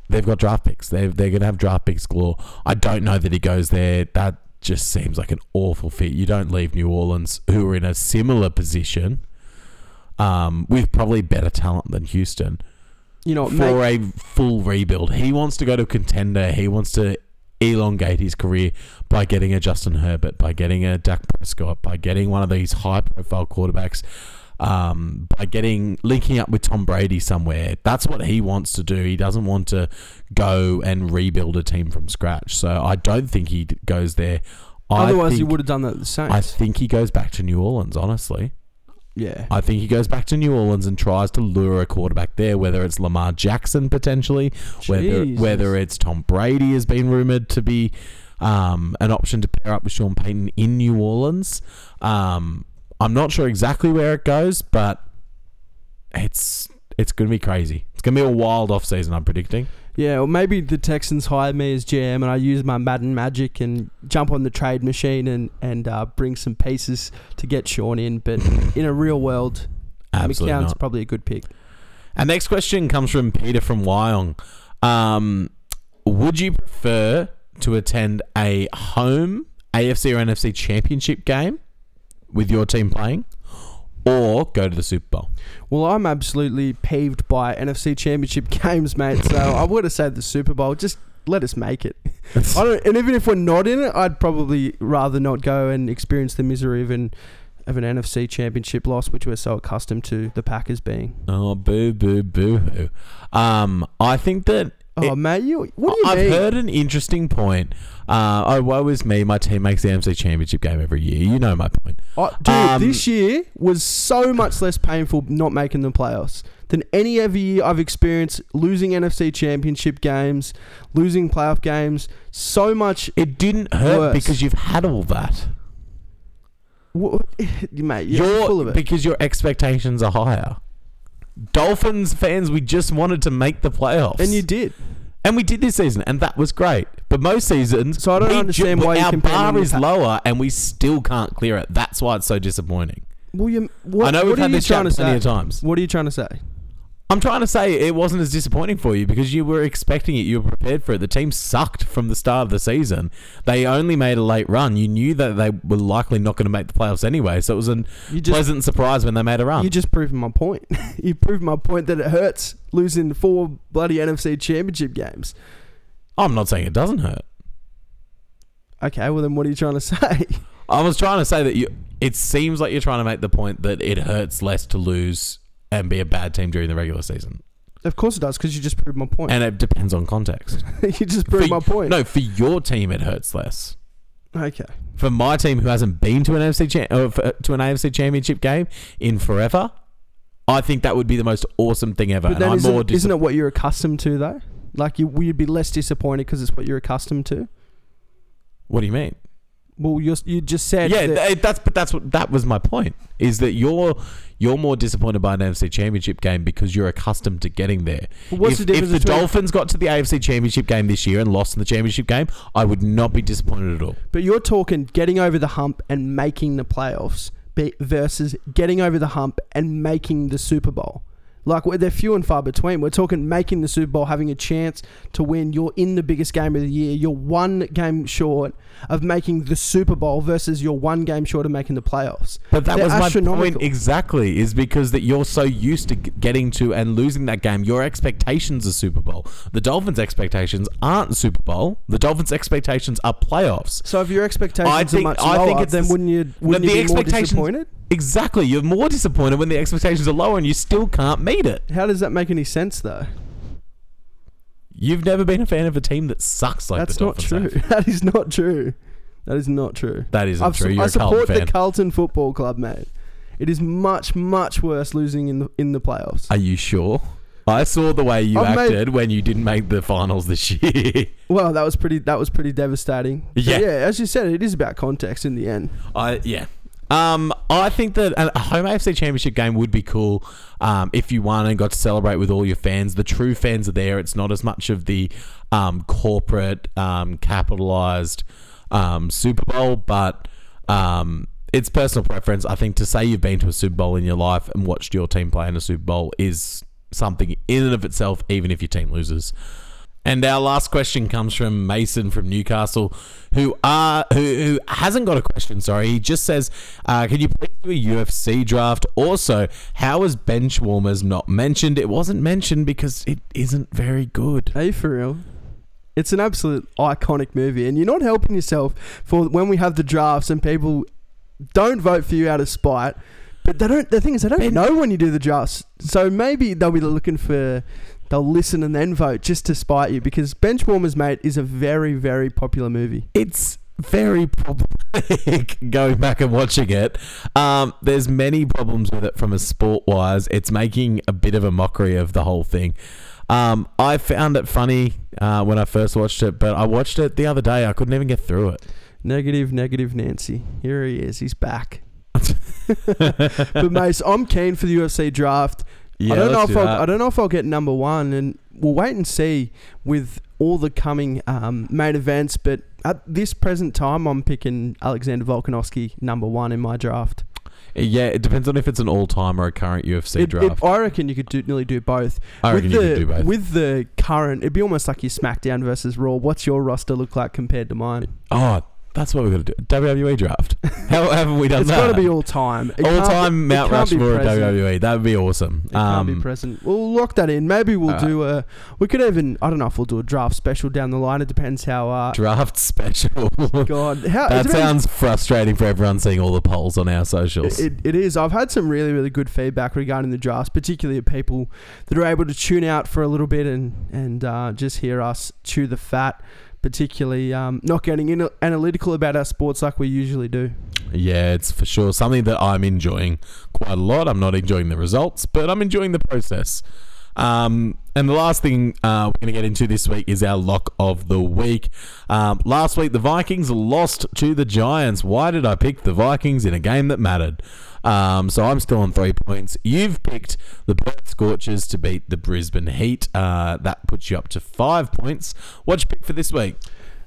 they've got draft picks. They're they're gonna have draft picks galore. I don't know that he goes there. That just seems like an awful fit. You don't leave New Orleans, who are in a similar position, um, with probably better talent than Houston. you know, for a full rebuild. He wants to go to contender. He wants to elongate his career by getting a Justin Herbert, by getting a Dak Prescott, by getting one of these high profile quarterbacks, um, by getting linking up with Tom Brady somewhere. That's what he wants to do. He doesn't want to go and rebuild a team from scratch. So I don't think he goes there. I otherwise he would have done that the same. I think he goes back to New Orleans, honestly. yeah. I think he goes back to New Orleans and tries to lure a quarterback there, whether it's Lamar Jackson potentially, whether whether it's Tom Brady has been rumored to be um, an option to pair up with Sean Payton in New Orleans. Um, I'm not sure exactly where it goes, but it's it's going to be crazy. It's going to be a wild off season. I'm predicting. Yeah, or maybe the Texans hire me as GM and I use my Madden magic and jump on the trade machine and, and uh, bring some pieces to get Sean in. But in a real world, Absolutely McCown's not. probably a good pick. Our next question comes from Peter from Wyong. Um, would you prefer to attend a home AFC or NFC championship game with your team playing or go to the Super Bowl? Well, I'm absolutely peeved by NFC Championship games, mate. So I would have said the Super Bowl. Just let us make it. I don't, and even if we're not in it, I'd probably rather not go and experience the misery of an of an NFC Championship loss, which we're so accustomed to the Packers being. Oh, boo, boo, boo, hoo. Um, I think that Oh, It- mate, you what do you I've mean? heard an interesting point. Uh, oh, woe is me. My team makes the NFC Championship game every year. You know my point. Oh, dude, Um, this year was so much less painful not making the playoffs than any other year I've experienced losing NFC Championship games, losing playoff games. So much, It didn't hurt Worse. because you've had all that. w- mate. You're, You're- full of it. because your expectations are higher. Dolphins fans, we just wanted to make the playoffs, and you did. and we did this season, and that was great. But most seasons, So I don't understand why you our bar is lower, and we still can't clear it. That's why it's so disappointing. Well, you, what, I know we've had this chat trying to plenty say? of times. What are you trying to say? I'm trying to say it wasn't as disappointing for you because you were expecting it. You were prepared for it. The team sucked from the start of the season. They only made a late run. You knew that they were likely not going to make the playoffs anyway. So it was a pleasant surprise when they made a run. you just proved my point. you proved my point that it hurts losing four bloody NFC Championship games. I'm not saying it doesn't hurt. Okay, well then what are you trying to say? I was trying to say that you. It seems like you're trying to make the point that it hurts less to lose and be a bad team during the regular season, of course it does because you just proved my point. and it depends on context. you just proved For- my point. No, for your team, it hurts less. Okay. For my team, who hasn't been to an NFC cha- uh, f- to an AFC Championship game in forever, I think that would be the most awesome thing ever. But and then I'm isn't, more isn't it what you're accustomed to though? Like you, you'd be less disappointed because it's what you're accustomed to. What do you mean? Well, you you just said yeah, that- th- eh, that's but that's what that was my point. Is that you're you're more disappointed by an AFC Championship game because you're accustomed to getting there. What's if, the difference if the Dolphins got to the AFC Championship game this year and lost in the championship game, I would not be disappointed at all. But you're talking getting over the hump and making the playoffs versus getting over the hump and making the Super Bowl. Like they're few and far between. We're talking making the Super Bowl, having a chance to win. You're in the biggest game of the year. You're one game short of making the Super Bowl versus you're one game short of making the playoffs. But that They're was my point exactly. Is because that you're so used to getting to and losing that game. Your expectations are Super Bowl. The Dolphins' expectations aren't Super Bowl. The Dolphins' expectations are playoffs. So if your expectations I are think- much I lower, think it's then the wouldn't you wouldn't the you be more disappointed? Exactly. You're more disappointed when the expectations are lower and you still can't meet it. How does that make any sense though? You've never been a fan of a team that sucks like That's the not Dolphins true. have. That is not true. That is not true. That isn't I've true. You're I a Carlton support fan. the Carlton Football Club, mate. It is much, much worse losing in the in the playoffs. Are you sure? I saw the way you I've made- acted when you didn't make the finals this year. Well, that was pretty. That was pretty devastating. But Yeah. yeah. As you said, it is about context in the end. I yeah. Um, I think that a home AFC Championship game would be cool um, if you won and got to celebrate with all your fans. The true fans are there. It's not as much of the um, corporate, um, capitalized um, Super Bowl, but um, it's personal preference. I think to say you've been to a Super Bowl in your life and watched your team play in a Super Bowl is something in and of itself, even if your team loses. And our last question comes from Mason from Newcastle, who are who, who hasn't got a question. Sorry, he just says, uh, "Can you please do a UFC draft?" Also, how is bench warmers not mentioned? It wasn't mentioned because it isn't very good. Are you for real? It's an absolute iconic movie, and you're not helping yourself for when we have the drafts and people don't vote for you out of spite. But they don't. The thing is, they don't Ben- know when you do the drafts, so maybe they'll be looking for. They'll listen and then vote just to spite you because Benchwarmers, mate, is a very, very popular movie. It's very problematic going back and watching it. Um, there's many problems with it from a sport wise. It's making a bit of a mockery of the whole thing. Um, I found it funny uh, when I first watched it, but I watched it the other day. I couldn't even get through it. Negative, negative Nancy. Here he is. He's back. but mate, I'm keen for the UFC draft. Yeah, I don't know if do I'll. I don't know if I'll get number one, and we'll wait and see with all the coming um, main events. But at this present time, I'm picking Alexander Volkanovski number one in my draft. Yeah, it depends on if it's an all-time or a current UFC It- it- draft. I reckon you could do, nearly do both. I reckon with you the, could do both. With the current, it'd be almost like your SmackDown versus Raw. What's your roster look like compared to mine? oh, that's what we're gonna do. WWE draft. How haven't we done It's that? It's got to be all time. It all time Mount Rushmore of. WWE. That would be awesome. It can't be Um, present. We'll lock that in. Maybe we'll uh, do a. We could even. I don't know if we'll do a draft special down the line. It depends how. Uh, draft special. God, how that sounds frustrating for everyone seeing all the polls on our socials. It, it is. I've had some really, really good feedback regarding the drafts, particularly of people that are able to tune out for a little bit and and uh, just hear us chew the fat. Particularly, um, not getting in analytical about our sports like we usually do. Yeah, it's for sure something that I'm enjoying quite a lot. I'm not enjoying the results, but I'm enjoying the process. Um, and the last thing uh, we're going to get into this week is our lock of the week. Um, last week, the Vikings lost to the Giants. Why did I pick the Vikings in a game that mattered? Um, so I'm still on three points. You've picked the Perth Scorchers to beat the Brisbane Heat. Uh, that puts you up to five points. What'd you pick for this week?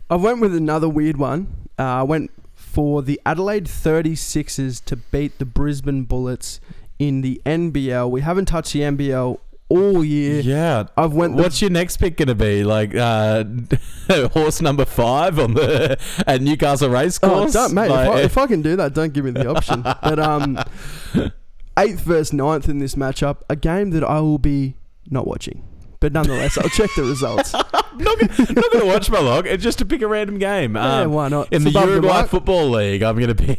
I went with another weird one. Uh, I went for the Adelaide 36ers to beat the Brisbane Bullets in the NBL. We haven't touched the NBL all year. Yeah. I've went the- What's your next pick going to be? Like uh, horse number five on the at Newcastle Oh, Racecourse? don't, mate. Like- if, I, if I can do that, don't give me the option. but um, eighth versus ninth in this matchup, a game that I will be not watching. But nonetheless, I'll check the results. I'm not, gonna- not going to watch my log. It's just to pick a random game. yeah, Um, why not? in It's the Uruguay. Football League, I'm going to be.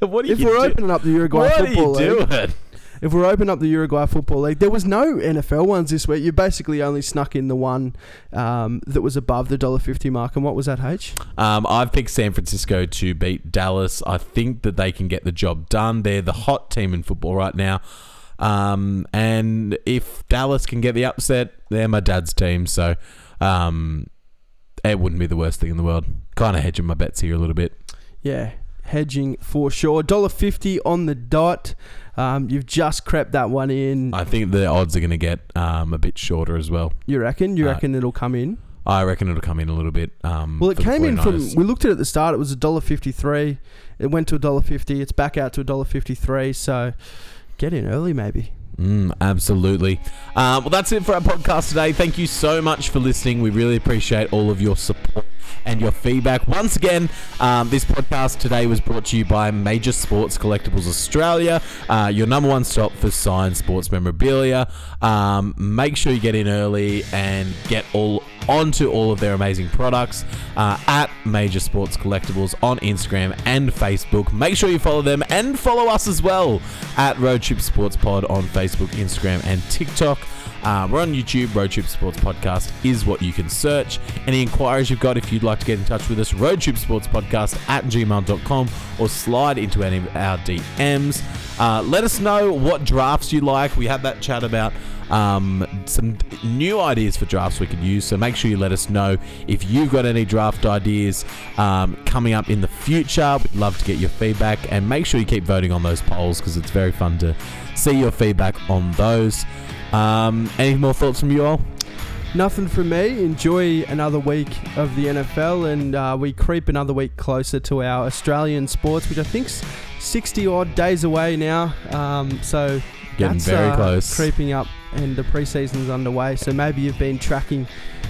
what are if you we're do- opening up the Uruguay What Football are you League, doing? If we're opening up the Uruguay Football League, there was no NFL ones this week. You basically only snuck in the one um, that was above the dollar fifty mark. And what was that, H? Um, I've picked San Francisco to beat Dallas. I think that they can get the job done. They're the hot team in football right now. Um, and if Dallas can get the upset, they're my dad's team. So um, it wouldn't be the worst thing in the world. Kind of hedging my bets here a little bit. Yeah, hedging for sure. Dollar fifty on the dot. Um, you've just crept that one in. I think the odds are going to get um, a bit shorter as well. You reckon? You Uh, reckon it'll come in? I reckon it'll come in a little bit. Um, Well, it for the came in from. 49ers. We looked at it at the start. It was a dollar fifty three. It went to a dollar fifty. It's back out to a dollar fifty three. So get in early, maybe. Mm, absolutely. Um, well, that's it for our podcast today. Thank you so much for listening. We really appreciate all of your support and your feedback. Once again, um, this podcast today was brought to you by Major Sports Collectibles Australia, uh, your number one stop for signed sports memorabilia. Um, make sure you get in early and get all onto all of their amazing products uh, at Major Sports Collectibles on Instagram and Facebook. Make sure you follow them and follow us as well at Road Trip Sports Pod on Facebook, Instagram, and TikTok. Uh, we're on YouTube. Road Trip Sports Podcast is what you can search. Any inquiries you've got, if you'd like to get in touch with us, Road Trip Sports Podcast at gmail.com or slide into any of our DMs. Uh, let us know what drafts you like. We had that chat about um, some new ideas for drafts we could use. So make sure you let us know if you've got any draft ideas um, coming up in the future. We'd love to get your feedback and make sure you keep voting on those polls because it's very fun to see your feedback on those. Um, any more thoughts from you all? Nothing from me. Enjoy another week of the NFL, and uh, we creep another week closer to our Australian sports, which I think's sixty odd days away now. Um, so Getting that's, very uh, close. creeping up, and the preseason's underway. So maybe you've been tracking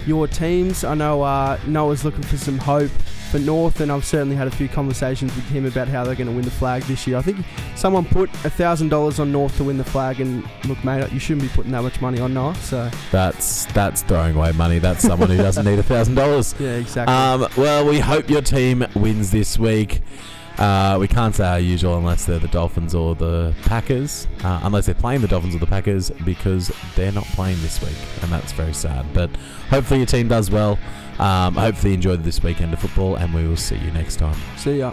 your teams. I know uh, Noah's looking for some hope for North, and I've certainly had a few conversations with him about how they're going to win the flag this year. I think someone put a thousand dollars on North to win the flag, and look, mate, you shouldn't be putting that much money on North. So That's that's throwing away money. That's someone who doesn't need a thousand dollars. yeah, exactly. Um, well, we hope your team wins this week. Uh, we can't say our usual unless they're the Dolphins or the Packers, uh, unless they're playing the Dolphins or the Packers because they're not playing this week, and that's very sad. But hopefully your team does well. Um, hopefully you enjoyed this weekend of football, and we will see you next time. See ya.